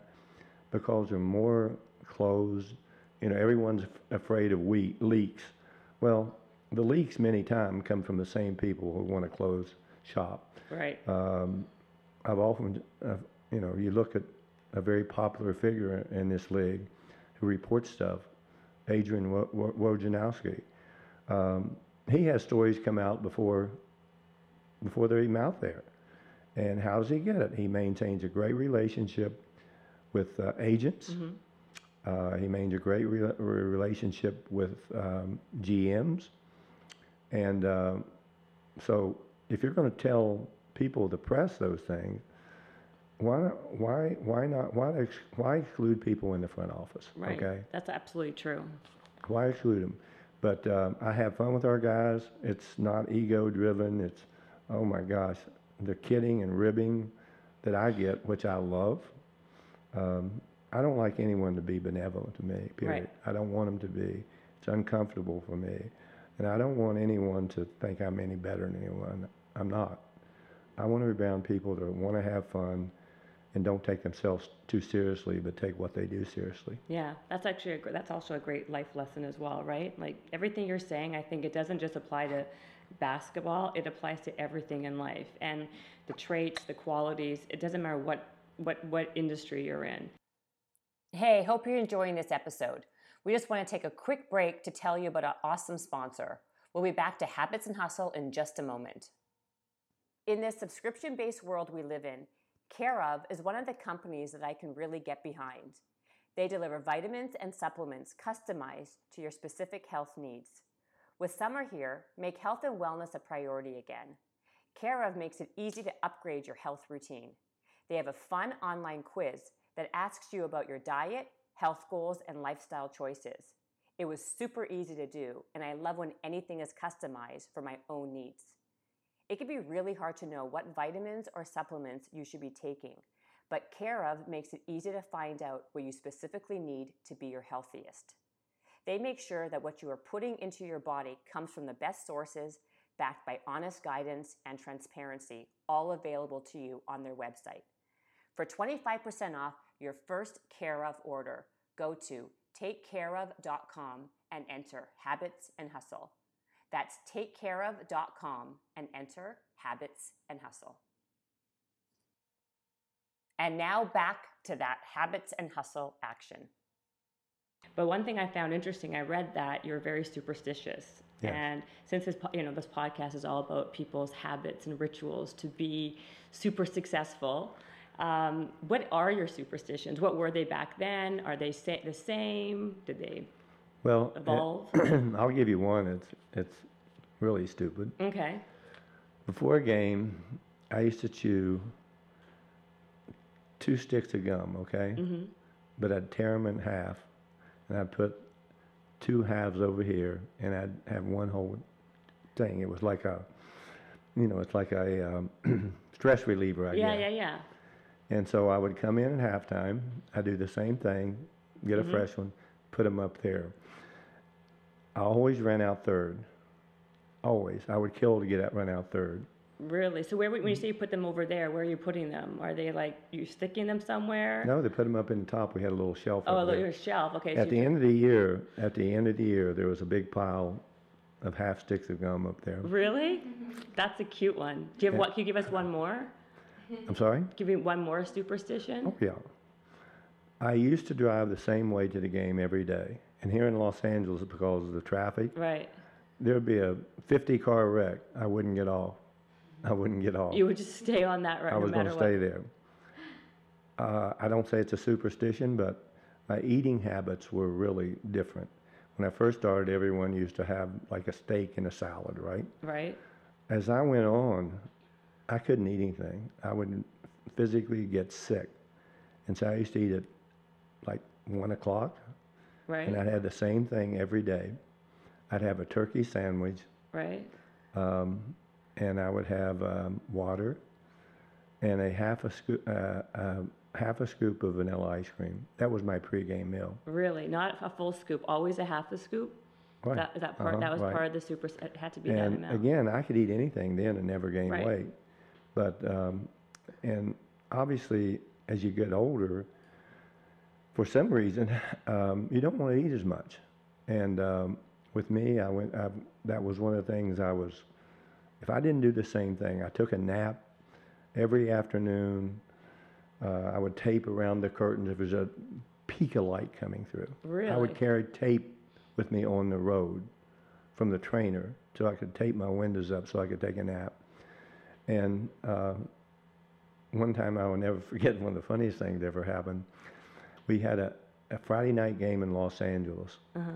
because they're more closed. You know, everyone's af- afraid of we- leaks. Well, the leaks many times come from the same people who want to close shop. Right. Um, I've often, uh, you know, you look at a very popular figure in this league who reports stuff, Adrian Wo- Wojnarowski. Um, he has stories come out before, before they're even out there. And how does he get it? He maintains a great relationship with uh, agents. Uh, he maintains a great re- re- relationship with um, GMs. And uh, so, if you're going to tell people to press those things, why not, why why not why ex- why exclude people in the front office? Right. Okay, That's absolutely true. why exclude them? But um, I have fun with our guys. It's not ego driven. It's oh my gosh, the kidding and ribbing that I get, which I love. Um, I don't like anyone to be benevolent to me. Period. Right. I don't want them to be. It's uncomfortable for me, and I don't want anyone to think I'm any better than anyone. I'm not. I want to be around people that want to have fun and don't take themselves too seriously, but take what they do seriously. Yeah, that's actually a, that's also a great life lesson as well, right? Like everything you're saying, I think it doesn't just apply to basketball; it applies to everything in life, and the traits, the qualities. It doesn't matter what what what industry you're in. Hey, hope you're enjoying this episode. We just want to take a quick break to tell you about our awesome sponsor. We'll be back to Habits and Hustle in just a moment. In this subscription based world we live in, Care of is one of the companies that I can really get behind. They deliver vitamins and supplements customized to your specific health needs. With summer here, make health and wellness a priority again. Care of makes it easy to upgrade your health routine. They have a fun online quiz that asks you about your diet, health goals, and lifestyle choices. It was super easy to do, and I love when anything is customized for my own needs. It can be really hard to know what vitamins or supplements you should be taking, but Care of makes it easy to find out what you specifically need to be your healthiest. They make sure that what you are putting into your body comes from the best sources, backed by honest guidance and transparency, all available to you on their website. For 25% off your first Care of order, go to takecareof.com and enter Habits and Hustle. That's takecareof.com and enter Habits and Hustle. And now back to that Habits and Hustle action. But one thing I found interesting, I read that you're very superstitious. Yes. And since this, you know, this podcast is all about people's habits and rituals to be super successful, um, what are your superstitions? What were they back then? Are they sa- the same? Did they Well, evolve? I'll give you one. It's it's really stupid. okay. Before a game, I used to chew two sticks of gum. Okay, Mm-hmm. but I'd tear them in half, and I'd put two halves over here, and I'd have one whole thing. It was like a, you know, it's like a um, stress reliever. I Yeah, guess. yeah, yeah. yeah. And so I would come in at halftime. I do the same thing, get a fresh one, put them up there. I always ran out third. Always, I would kill to get out, run out third. Really? So where, when you mm. say you put them over there, where are you putting them? Are they like you sticking them somewhere? No, they put them up in the top. We had a little shelf. Oh, up a there. little shelf. Okay. At the end of the year, at the end of the year, there was a big pile of half sticks of gum up there. Really? That's a cute one. Do you have what? Can you give us one more? I'm sorry. Give me one more superstition. Oh yeah. I used to drive the same way to the game every day, and here in Los Angeles, because of the traffic, Right. there'd be a 50 car wreck. I wouldn't get off. I wouldn't get off. You would just stay on that right I no was going to stay there. Uh, I don't say it's a superstition, but my eating habits were really different. When I first started, everyone used to have like a steak and a salad, right? Right. As I went on, I couldn't eat anything. I would physically get sick. And so I used to eat at like one o'clock, Right. and I'd have the same thing every day. I'd have a turkey sandwich, right. um, and I would have um, water and a half a scoop, uh, uh, half a scoop of vanilla ice cream. That was my pregame meal. Really, not a full scoop. Always a half a scoop. Right. That, that part? Uh-huh, that was right. part of the super. It had to be that And amount. again, I could eat anything then and never gain Right. weight. But um, and obviously, as you get older, for some reason, um, you don't want to eat as much. And um, with me, I went. I, that was one of the things I was. If I didn't do the same thing, I took a nap every afternoon. Uh, I would tape around the curtains if there was a peak of light coming through. Really? I would carry tape with me on the road from the trainer so I could tape my windows up so I could take a nap. And uh, one time I will never forget one of the funniest things that ever happened. We had a, a Friday night game in Los Angeles. Uh-huh.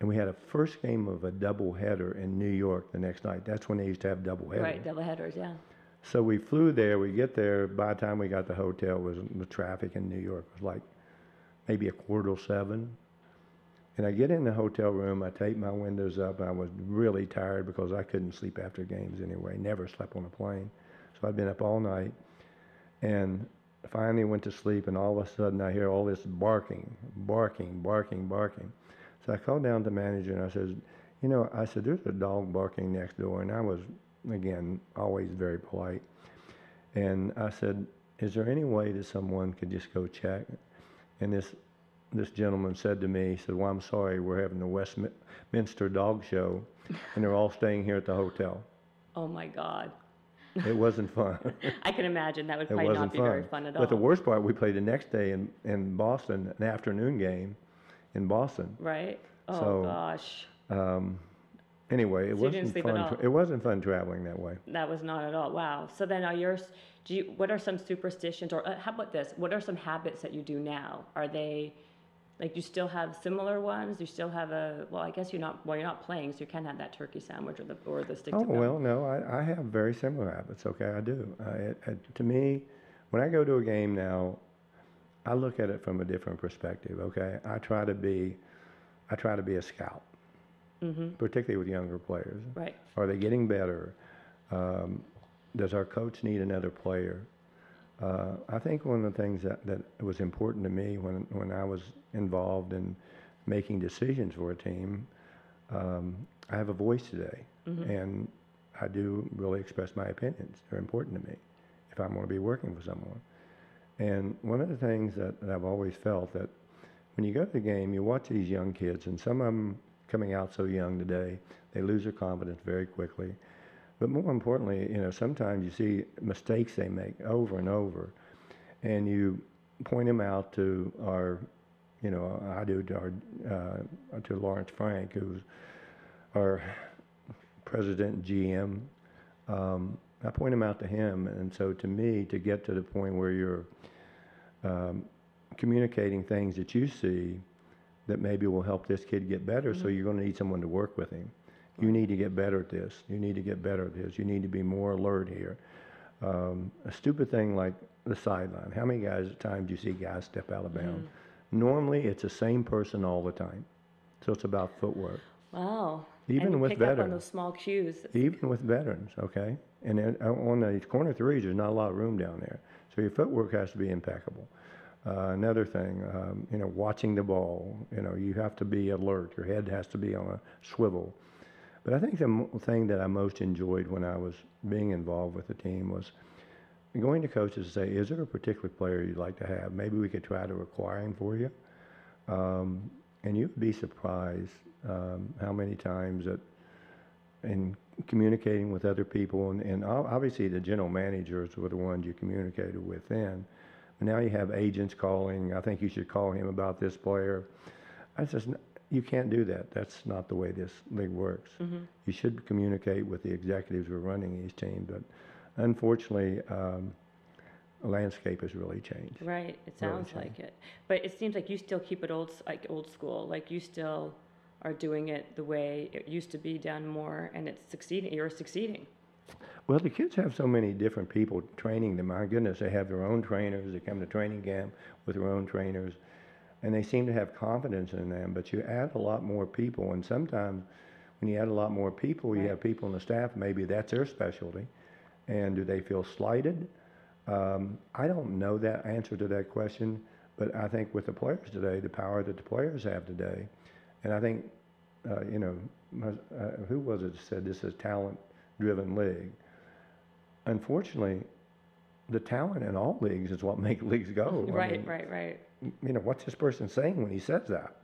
And we had a first game of a double header in New York the next night. That's when they used to have double headers. Right. Double headers. Yeah. So we flew there. We get there. By the time we got to the hotel, was the traffic in New York was like maybe a quarter to seven. And I get in the hotel room. I tape my windows up. I was really tired because I couldn't sleep after games anyway. Never slept on a plane, so I'd been up all night. And finally went to sleep. And all of a sudden, I hear all this barking, barking, barking, barking. So I called down to the manager and I said, you know, I said, there's a dog barking next door. And I was, again, always very polite. And I said, is there any way that someone could just go check? And this, this gentleman said to me, he said, well, I'm sorry, we're having the Westminster Dog Show, and they're all staying here at the hotel. Oh my God. It wasn't fun. I can imagine that would probably not be fun. very fun at all. But the worst part, we played the next day in, in Boston, an afternoon game in Boston. Right. Oh So- gosh. Um, anyway, it So wasn't fun. it wasn't fun traveling that way. That was not at all. Wow. So then, are yours? Do you? What are some superstitions, or uh, how about this? What are some habits that you do now? Are they, like, you still have similar ones? You still have a? Well, I guess you're not. Well, you're not playing, so you can't have that turkey sandwich or the or the stick. Oh to well, no, I, I have very similar habits. Okay, I do. I, it, it, to me, when I go to a game now, I look at it from a different perspective. Okay, I try to be, I try to be a scout, Mm-hmm. particularly with younger players. Right. Are they getting better? Um, does our coach need another player? Uh, I think one of the things that, that was important to me when, when I was involved in making decisions for a team, um, I have a voice today, and I do really express my opinions. They're important to me if I'm going to be working for someone. And one of the things that, that I've always felt that when you go to the game, you watch these young kids, and some of them coming out so young today, they lose their confidence very quickly. But more importantly, you know, sometimes you see mistakes they make over and over, and you point them out to our you know, I do to our, uh, to Lawrence Frank, who's our president GM. Um, I point them out to him, and so to me, to get to the point where you're um, communicating things that you see that maybe will help this kid get better, so you're going to need someone to work with him. You need to get better at this. You need to get better at this. You need to be more alert here. Um, a stupid thing like the sideline. How many guys at times do you see guys step out of bounds? Normally, it's the same person all the time. So it's about footwork. Wow. Even with pick up on veterans. those small cues. Even with veterans, okay? And uh, on these corner threes, there's not a lot of room down there. So your footwork has to be impeccable. Uh, another thing, um, you know, watching the ball, you know, you have to be alert. Your head has to be on a swivel. But I think the thing that I most enjoyed when I was being involved with the team was going to coaches and say, is there a particular player you'd like to have? Maybe we could try to acquire him for you. Um, and you'd be surprised um, how many times that in communicating with other people, and, and obviously the general managers were the ones you communicated with then. But now you have agents calling. I think you should call him about this player. I just you can't do that. That's not the way this league works. You should communicate with the executives who are running these teams, but unfortunately, um, the landscape has really changed. Right, it sounds changed. like it. But it seems like you still keep it old, like old school. Like you still are doing it the way it used to be done more, and it's succeeding. You're succeeding. Well, the kids have so many different people training them. My goodness, they have their own trainers. They come to training camp with their own trainers, and they seem to have confidence in them. But you add a lot more people, and sometimes when you add a lot more people, you have people on the staff. Maybe that's their specialty, and do they feel slighted? Um, I don't know that answer to that question, but I think with the players today, the power that the players have today, and I think, uh, you know, my- uh, who was it that said this is talent-driven league? Unfortunately, the talent in all leagues is what make leagues go. I right, mean, right, right, You know, what's this person saying when he says that?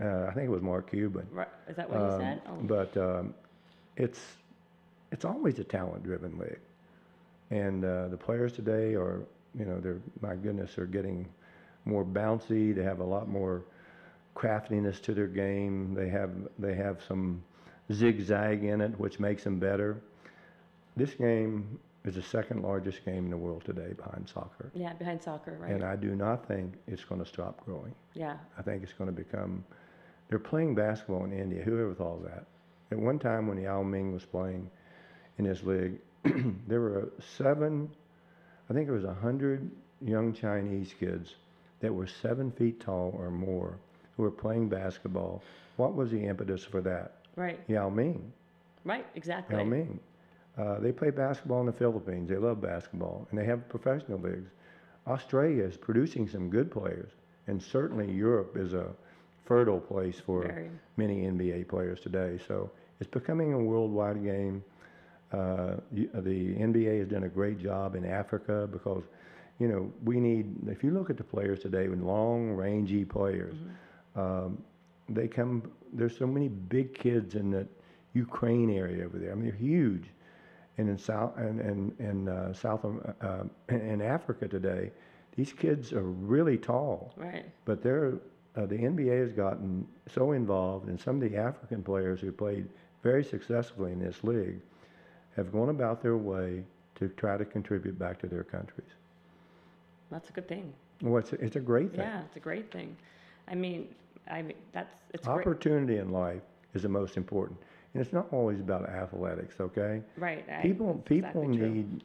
Uh, I think it was Mark Cuban. right. Is that what Um, said? Oh, But um, it's it's always a talent-driven league, and uh, the players today are, you know, they're my goodness, they're getting more bouncy. They have a lot more craftiness to their game. They have they have some zigzag in it, which makes them better. This game is the second largest game in the world today behind soccer, yeah, behind soccer, right? and I do not think it's going to stop growing. yeah, I think it's going to become. They're playing basketball in India. Whoever thought of that? At one time, when Yao Ming was playing in this league, there were seven. I think it was a hundred young Chinese kids that were seven feet tall or more who were playing basketball. What was the impetus for that? right, Yao Ming. right, exactly. Yao Ming. Uh, they play basketball in the Philippines. They love basketball, and they have professional leagues. Australia is producing some good players, and certainly Europe is a fertile place for Very. many NBA players today. So it's becoming a worldwide game. Uh, the NBA has done a great job in Africa because, you know, we need. If you look at the players today, with long, rangy players, um, they come. There's so many big kids in that Ukraine area over there. I mean, they're huge. And in South and and, and uh, South um, uh, in Africa today, these kids are really tall. Right, But they're, uh, the NBA has gotten so involved, and some of the African players who played very successfully in this league have gone about their way to try to contribute back to their countries. that's a good thing. Well, it's, a- it's a great thing. Yeah, it's a great thing. I mean, I mean, that's it's great. Opportunity in life is the most important. And it's not always about athletics, okay? Right. I- People, that's people exactly true. need,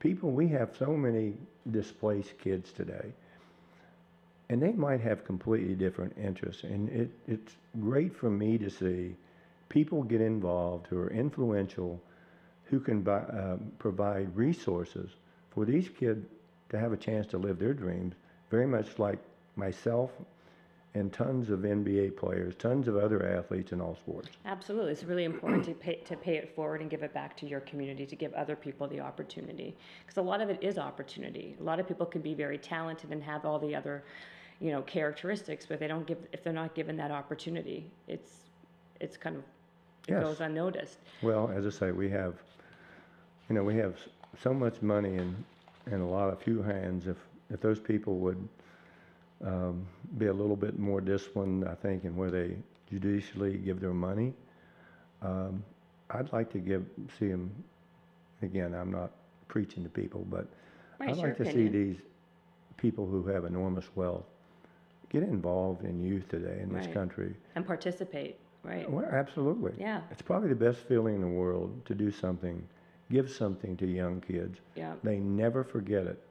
people, we have so many displaced kids today. And they might have completely different interests. And it, it's great for me to see people get involved who are influential, who can buy, um, provide resources for these kids to have a chance to live their dreams, very much like myself and tons of NBA players, tons of other athletes in all sports. Absolutely, it's really important to pay to pay it forward and give it back to your community to give other people the opportunity because a lot of it is opportunity. A lot of people can be very talented and have all the other, you know, characteristics, but they don't give if they're not given that opportunity. It's it's kind of it Yes. goes unnoticed. Well, as I say, we have, you know, we have so much money in, in a lot of few hands. If, if those people would um, be a little bit more disciplined, I think, in where they judicially give their money. Um, I'd like to give, see them, again, I'm not preaching to people, but I'd your like to see opinion. these people who have enormous wealth get involved in youth today in this Right. country. And participate, right? Well, absolutely. Yeah, It's probably the best feeling in the world to do something, give something to young kids. yeah, They never forget it.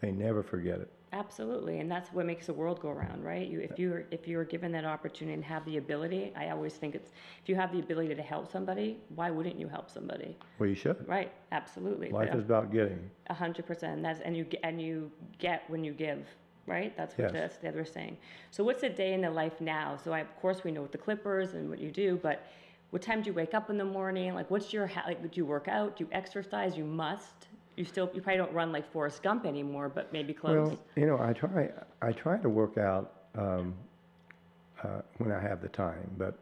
They never forget it. Absolutely. And that's what makes the world go round, right? You, if you're, if you're given that opportunity and have the ability, I always think it's, if you have the ability to help somebody, why wouldn't you help somebody? Well, you should. Right, absolutely. Life is about getting. A hundred percent. That's and you and you get when you give, right? That's what Yes. that's the other saying. So what's a day in the life now? So I, of course we know what the Clippers and what you do, but what time do you wake up in the morning? Like what's your like? Do you work out? Do you exercise? You must. You still you probably don't run like Forrest Gump anymore, but maybe close. Well, you know, I try. I try to work out um, uh, when I have the time, but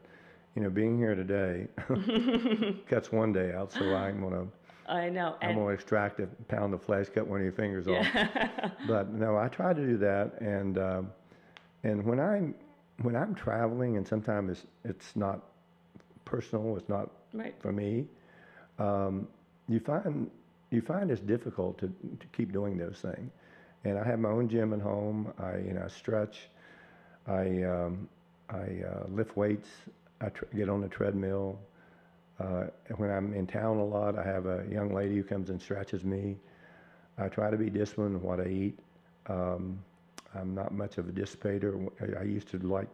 you know, being here today cuts one day out, so I'm gonna I know. I'm gonna extract a pound of flesh, cut one of your fingers off. But no, I try to do that, and um, and when I'm when I'm traveling, and sometimes it's it's not personal, it's not right. for me. Um, you find you find it's difficult to, to keep doing those things. And I have my own gym at home. I you know I stretch. I um, I uh, lift weights. I tr- get on the treadmill. Uh, when I'm in town a lot, I have a young lady who comes and stretches me. I try to be disciplined in what I eat. Um, I'm not much of a dissipator. I- I used to like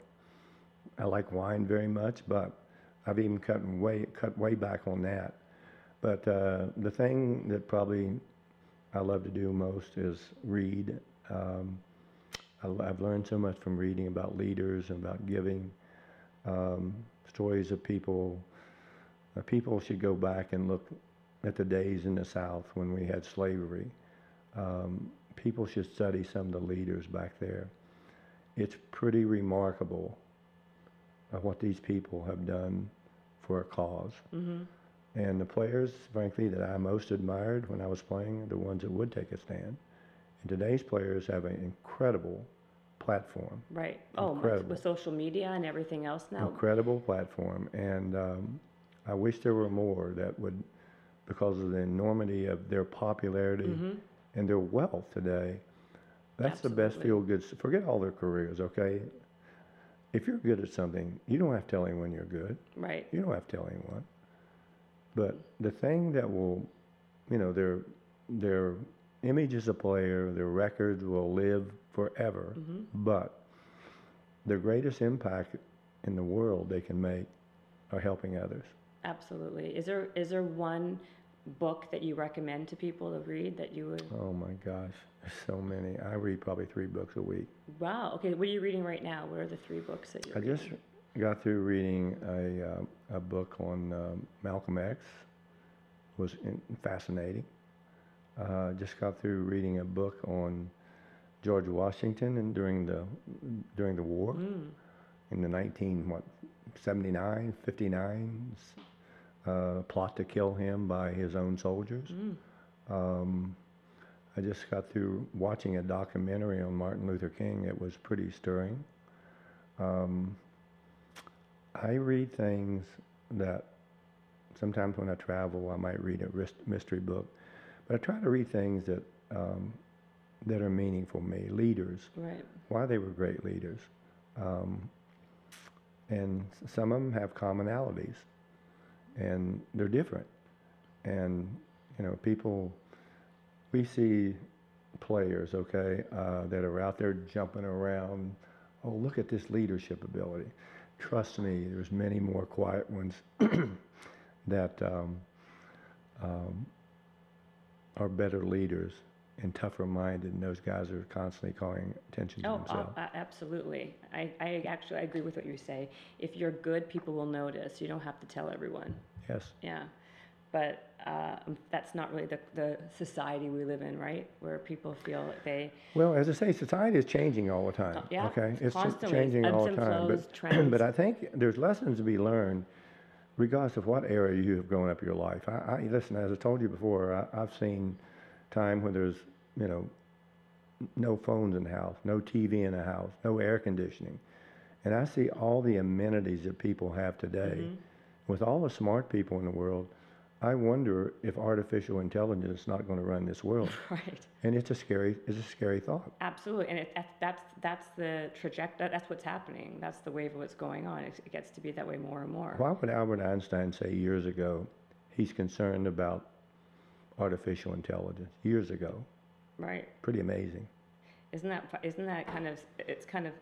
I like wine very much, but I've even cut way cut way back on that. But uh, the thing that probably I love to do most is read. Um, I, have learned so much from reading about leaders and about giving, um, stories of people. Uh, people should go back and look at the days in the South when we had slavery. Um, people should study some of the leaders back there. It's pretty remarkable what these people have done for a cause. Mm-hmm. And the players, frankly, that I most admired when I was playing, are the ones that would take a stand. And today's players have an incredible platform, Right. Oh, with, social media and everything else now. incredible platform. And um, I wish there were more that would, because of the enormity of their popularity Mhm. and their wealth today, that's the best Absolutely. feel good. Forget all their careers, okay? If you're good at something, you don't have to tell anyone you're good. Right. You don't have to tell anyone. But the thing that will, you know, their their image as a player, their records will live forever. Mhm. But the greatest impact in the world they can make are helping others. Absolutely. Is there is there one book that you recommend to people to read that you would? Oh my gosh, there's so many. I read probably three books a week. Wow. Okay. What are you reading right now? What are the three books that you're I just reading? Got through reading a uh, a book on um, Malcolm X. It Was in, fascinating. Uh, just got through reading a book on George Washington and during the during the war Mm, in the 19 what 79 59 uh, plot to kill him by his own soldiers. mm. Um, I just got through watching a documentary on Martin Luther King. It was pretty stirring. Um, I read things that sometimes when I travel, I might read a mystery book, but I try to read things that um, that are meaningful to me. Leaders, Right. why they were great leaders, um, and some of them have commonalities, and they're different. And you know, people, we see players, okay, uh, that are out there jumping around. Oh, look at this leadership ability. Trust me, there's many more quiet ones that um, um, are better leaders and tougher minded, and those guys are constantly calling attention to Oh, themselves. uh, absolutely. I, I actually I agree with what you say. If you're good, people will notice. You don't have to tell everyone. yes. Yeah. But uh, that's not really the, the society we live in, right? Where people feel they Well, as I say, society is changing all the time. Yeah, okay, it's constantly. changing all the time. flows, but trends. but I think there's lessons to be learned, regardless of what area you have grown up your life. I, I listen, as I told you before, I, I've seen time when there's you know no phones in the house, no TV in the house, no air conditioning. And I see all the amenities that people have today. Mm-hmm. With all the smart people in the world, I wonder if artificial intelligence is not going to run this world. Right. And it's a scary, it's a scary thought. Absolutely, and it, that's that's the trajectory. That's what's happening. That's the wave of what's going on. It, it gets to be that way more and more. Why would Albert Einstein say years ago he's concerned about artificial intelligence? Years ago. Right? Pretty amazing. Isn't that isn't that kind of it's kind of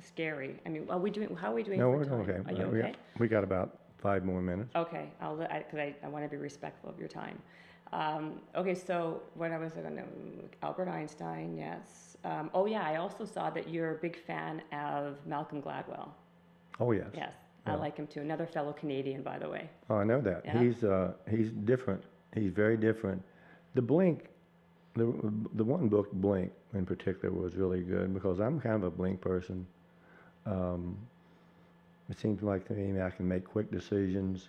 scary? I mean, are we doing? How are we doing No, for we're time? okay. Are you okay? We got about five more minutes. Okay, I'll because I, I, I want to be respectful of your time. Um, okay, so what I was going to Albert Einstein, yes. Um, oh yeah, I also saw that you're a big fan of Malcolm Gladwell. Oh, yes. Yes, I like him too. Another fellow Canadian, by the way. Oh, I know that. Yeah. He's, uh, he's different. He's very different. The Blink, the, the one book, Blink, in particular, was really good because I'm kind of a Blink person. Um, it seems like to me I can make quick decisions.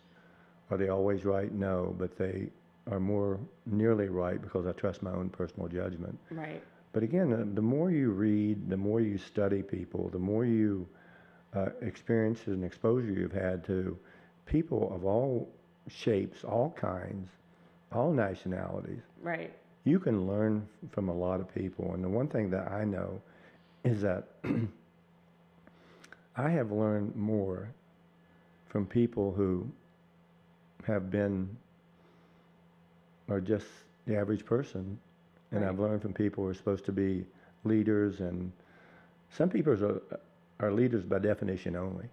Are they always right? No, but they are more nearly right because I trust my own personal judgment. Right. But again, the more you read, the more you study people, the more you uh, experiences and exposure you've had to people of all shapes, all kinds, all nationalities, Right. you can learn from a lot of people. And the one thing that I know is that I have learned more from people who have been are just the average person. And I've learned from people who are supposed to be leaders and some people are, are leaders by definition only.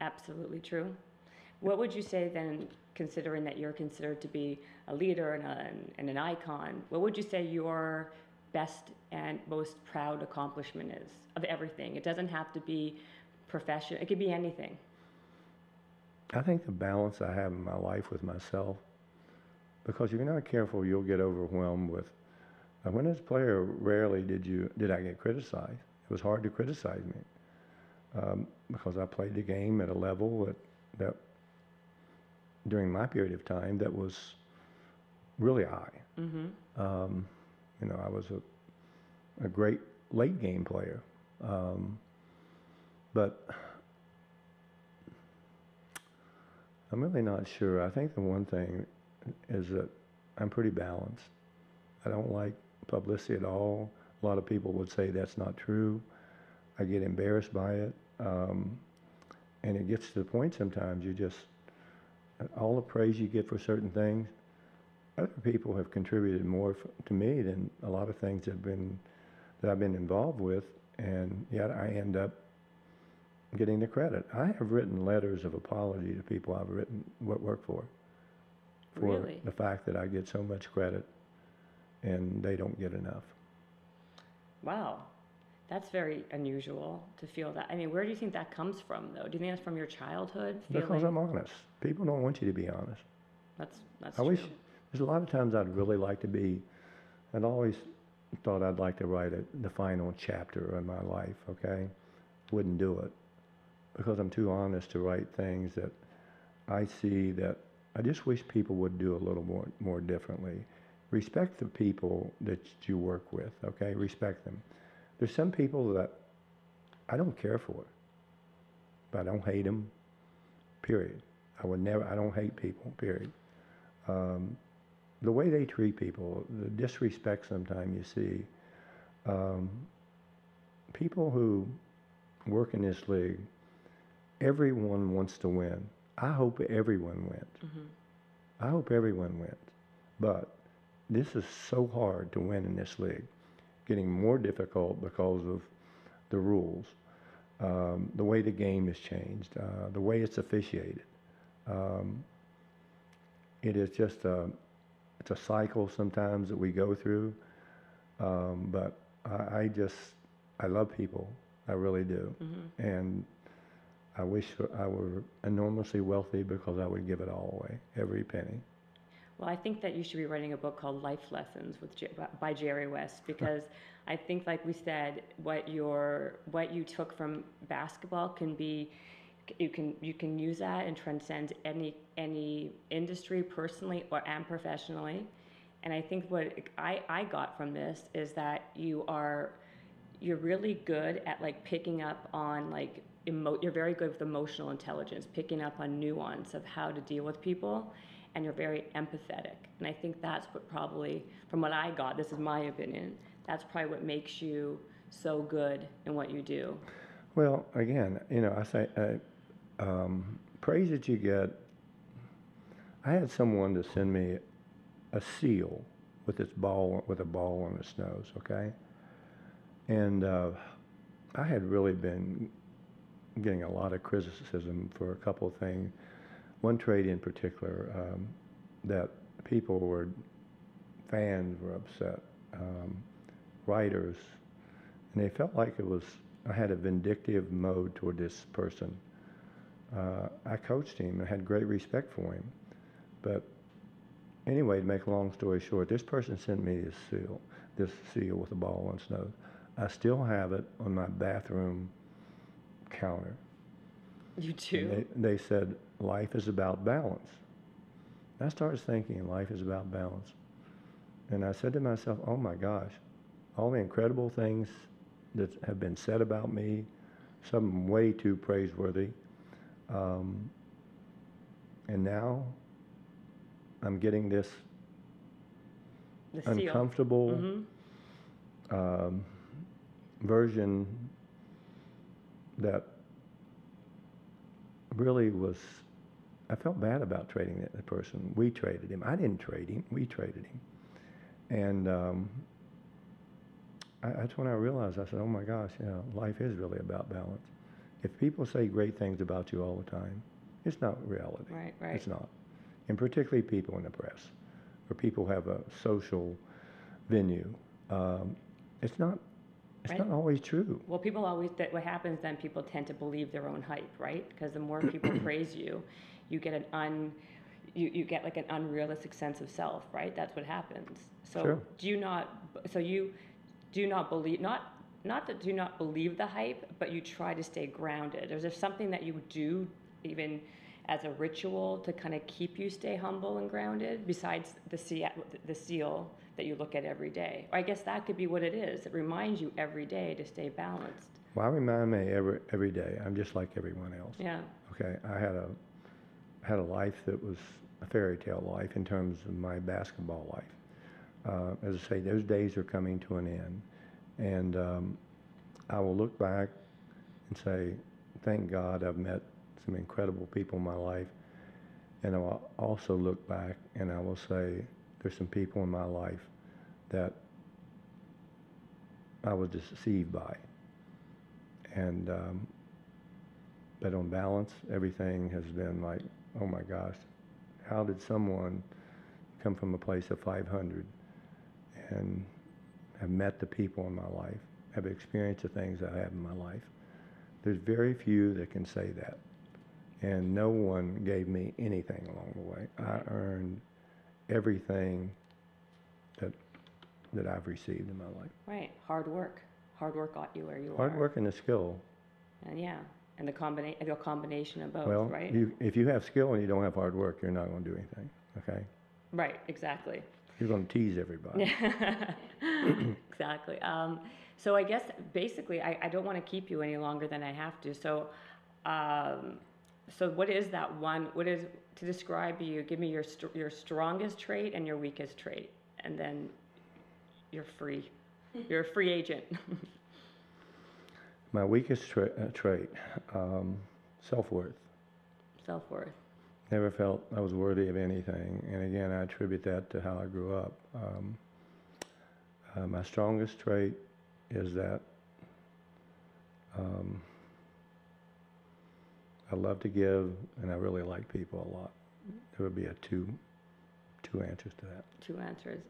Absolutely true. What would you say then, considering that you're considered to be a leader and, a, and an icon, what would you say your best and most proud accomplishment is of everything? It doesn't have to be professional, it could be anything. I think the balance I have in my life with myself, because if you're not careful, you'll get overwhelmed with. Uh, when as a player, rarely did you did I get criticized. It was hard to criticize me um, because I played the game at a level that that during my period of time that was really high. Mm-hmm. Um, you know, I was a, a great late game player. Um, but I'm really not sure. I think the one thing is that I'm pretty balanced. I don't like publicity at all. A lot of people would say that's not true. I get embarrassed by it. Um, and it gets to the point sometimes you just, all the praise you get for certain things, other people have contributed more f- to me than a lot of things that have been that I've been involved with, and yet I end up getting the credit. I have written letters of apology to people I've written what work for, for Really? the fact that I get so much credit and they don't get enough. Wow. That's very unusual to feel that. I mean, where do you think that comes from, though? Do you think that's from your childhood? Feeling? Because I'm honest. People don't want you to be honest. That's that's I true. wish there's a lot of times I'd really like to be. I'd always thought I'd like to write a, the final chapter in my life. Okay, wouldn't do it because I'm too honest to write things that I see that I just wish people would do a little more more differently. Respect the people that you work with. Okay, respect them. There's some people that I don't care for, but I don't hate them. Period. I would never. I don't hate people. Period um, the way they treat people, the disrespect sometimes you see. Um, people who work in this league, everyone wants to win. I hope everyone wins. Mhm. I hope everyone wins. But this is so hard to win in this league, getting more difficult because of the rules, um, the way the game has changed, uh, the way it's officiated. Um, it is just a, it's a cycle sometimes that we go through. Um, but I, I just, I love people. I really do. Mhm. And I wish I were enormously wealthy because I would give it all away, every penny. Well, I think that you should be writing a book called Life Lessons with J- by Jerry West because I think, like we said, what your what you took from basketball can be you can you can use that and transcend any any industry personally or and professionally, And I think what I, I got from this is that you are you're really good at like picking up on like emo- you're very good with emotional intelligence, picking up on nuance of how to deal with people, and you're very empathetic. And I think that's what probably, from what I got, this is my opinion, that's probably what makes you so good in what you do. Well, again, you know, I say uh, um, praise that you get. I had someone to send me a seal with its ball with a ball on its nose. Okay, and uh, I had really been getting a lot of criticism for a couple of things. One trade in particular um, that people were fans were upset, um, writers, and they felt like it was I had a vindictive mode toward this person. Uh, I coached him and had great respect for him, but anyway, to make a long story short, this person sent me this seal, this seal with a ball on nose. I still have it on my bathroom counter. You too. They, they, said, life is about balance. I started thinking life is about balance. And I said to myself, oh my gosh, all the incredible things that have been said about me, some way too praiseworthy. Um, and now I'm getting this uncomfortable mm-hmm. um, version that really was, I felt bad about trading that person. We traded him. I didn't trade him. We traded him. And um, I, that's when I realized, I said, oh my gosh, yeah, life is really about balance. If people say great things about you all the time, it's not reality. Right, right. It's not. And particularly people in the press, or people who have a social venue. Um, it's not it's right? not always true. Well, people always, that what happens then, people tend to believe their own hype, right? Because the more people praise you, you get an un, you, you get like an unrealistic sense of self, right? That's what happens. So sure. do you not, so you do not believe, not, not that do not believe the hype, but you try to stay grounded. Is there something that you do even as a ritual to kind of keep you stay humble and grounded besides the, seal, the seal that you look at every day. Or I guess that could be what it is. It reminds you every day to stay balanced. Well, I remind me every every day. I'm just like everyone else. Yeah. Okay. I had a had a life that was a fairy tale life in terms of my basketball life. Uh, as I say, those days are coming to an end, and um, I will look back and say, "Thank God I've met some incredible people in my life." And I will also look back and I will say, there's some people in my life that I was deceived by. And, um, but on balance, everything has been like, oh my gosh, how did someone come from a place of 500 and have met the people in my life, have experienced the things I have in my life? There's very few that can say that. And no one gave me anything along the way. I earned everything that that I've received in my life. Right, hard work. Hard work got you where you hard are. Hard work and the skill. And yeah, and the combination, the combination of both. Well, right. You, if you have skill and you don't have hard work, you're not going to do anything. Okay. Right. Exactly. You're going to tease everybody. exactly. Um, so I guess basically, I, I don't want to keep you any longer than I have to. So, um, so what is that one? What is to describe you? Give me your your strongest trait and your weakest trait, and then you're free. You're a free agent. My weakest tra- uh, trait, um, self worth. Self worth. Never felt I was worthy of anything, and again, I attribute that to how I grew up. Um, uh, my strongest trait is that um, I love to give, and I really like people a lot. There would be a two, two answers to that. Two answers.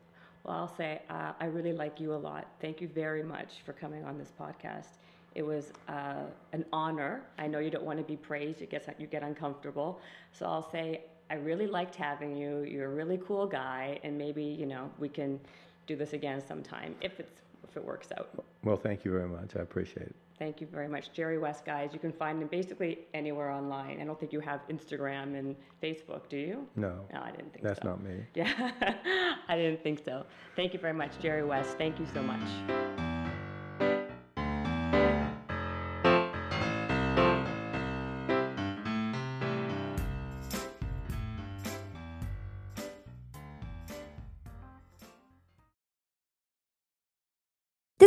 Well, I'll say uh, I really like you a lot. Thank you very much for coming on this podcast. It was uh, an honor. I know you don't want to be praised; it gets you get uncomfortable. So I'll say I really liked having you. You're a really cool guy, and maybe you know we can do this again sometime if it's if it works out. Well, thank you very much. I appreciate it. Thank you very much. Jerry West, guys. You can find him basically anywhere online. I don't think you have Instagram and Facebook, do you? No. No, I didn't think That's so. That's not me. Yeah, I didn't think so. Thank you very much, Jerry West. Thank you so much.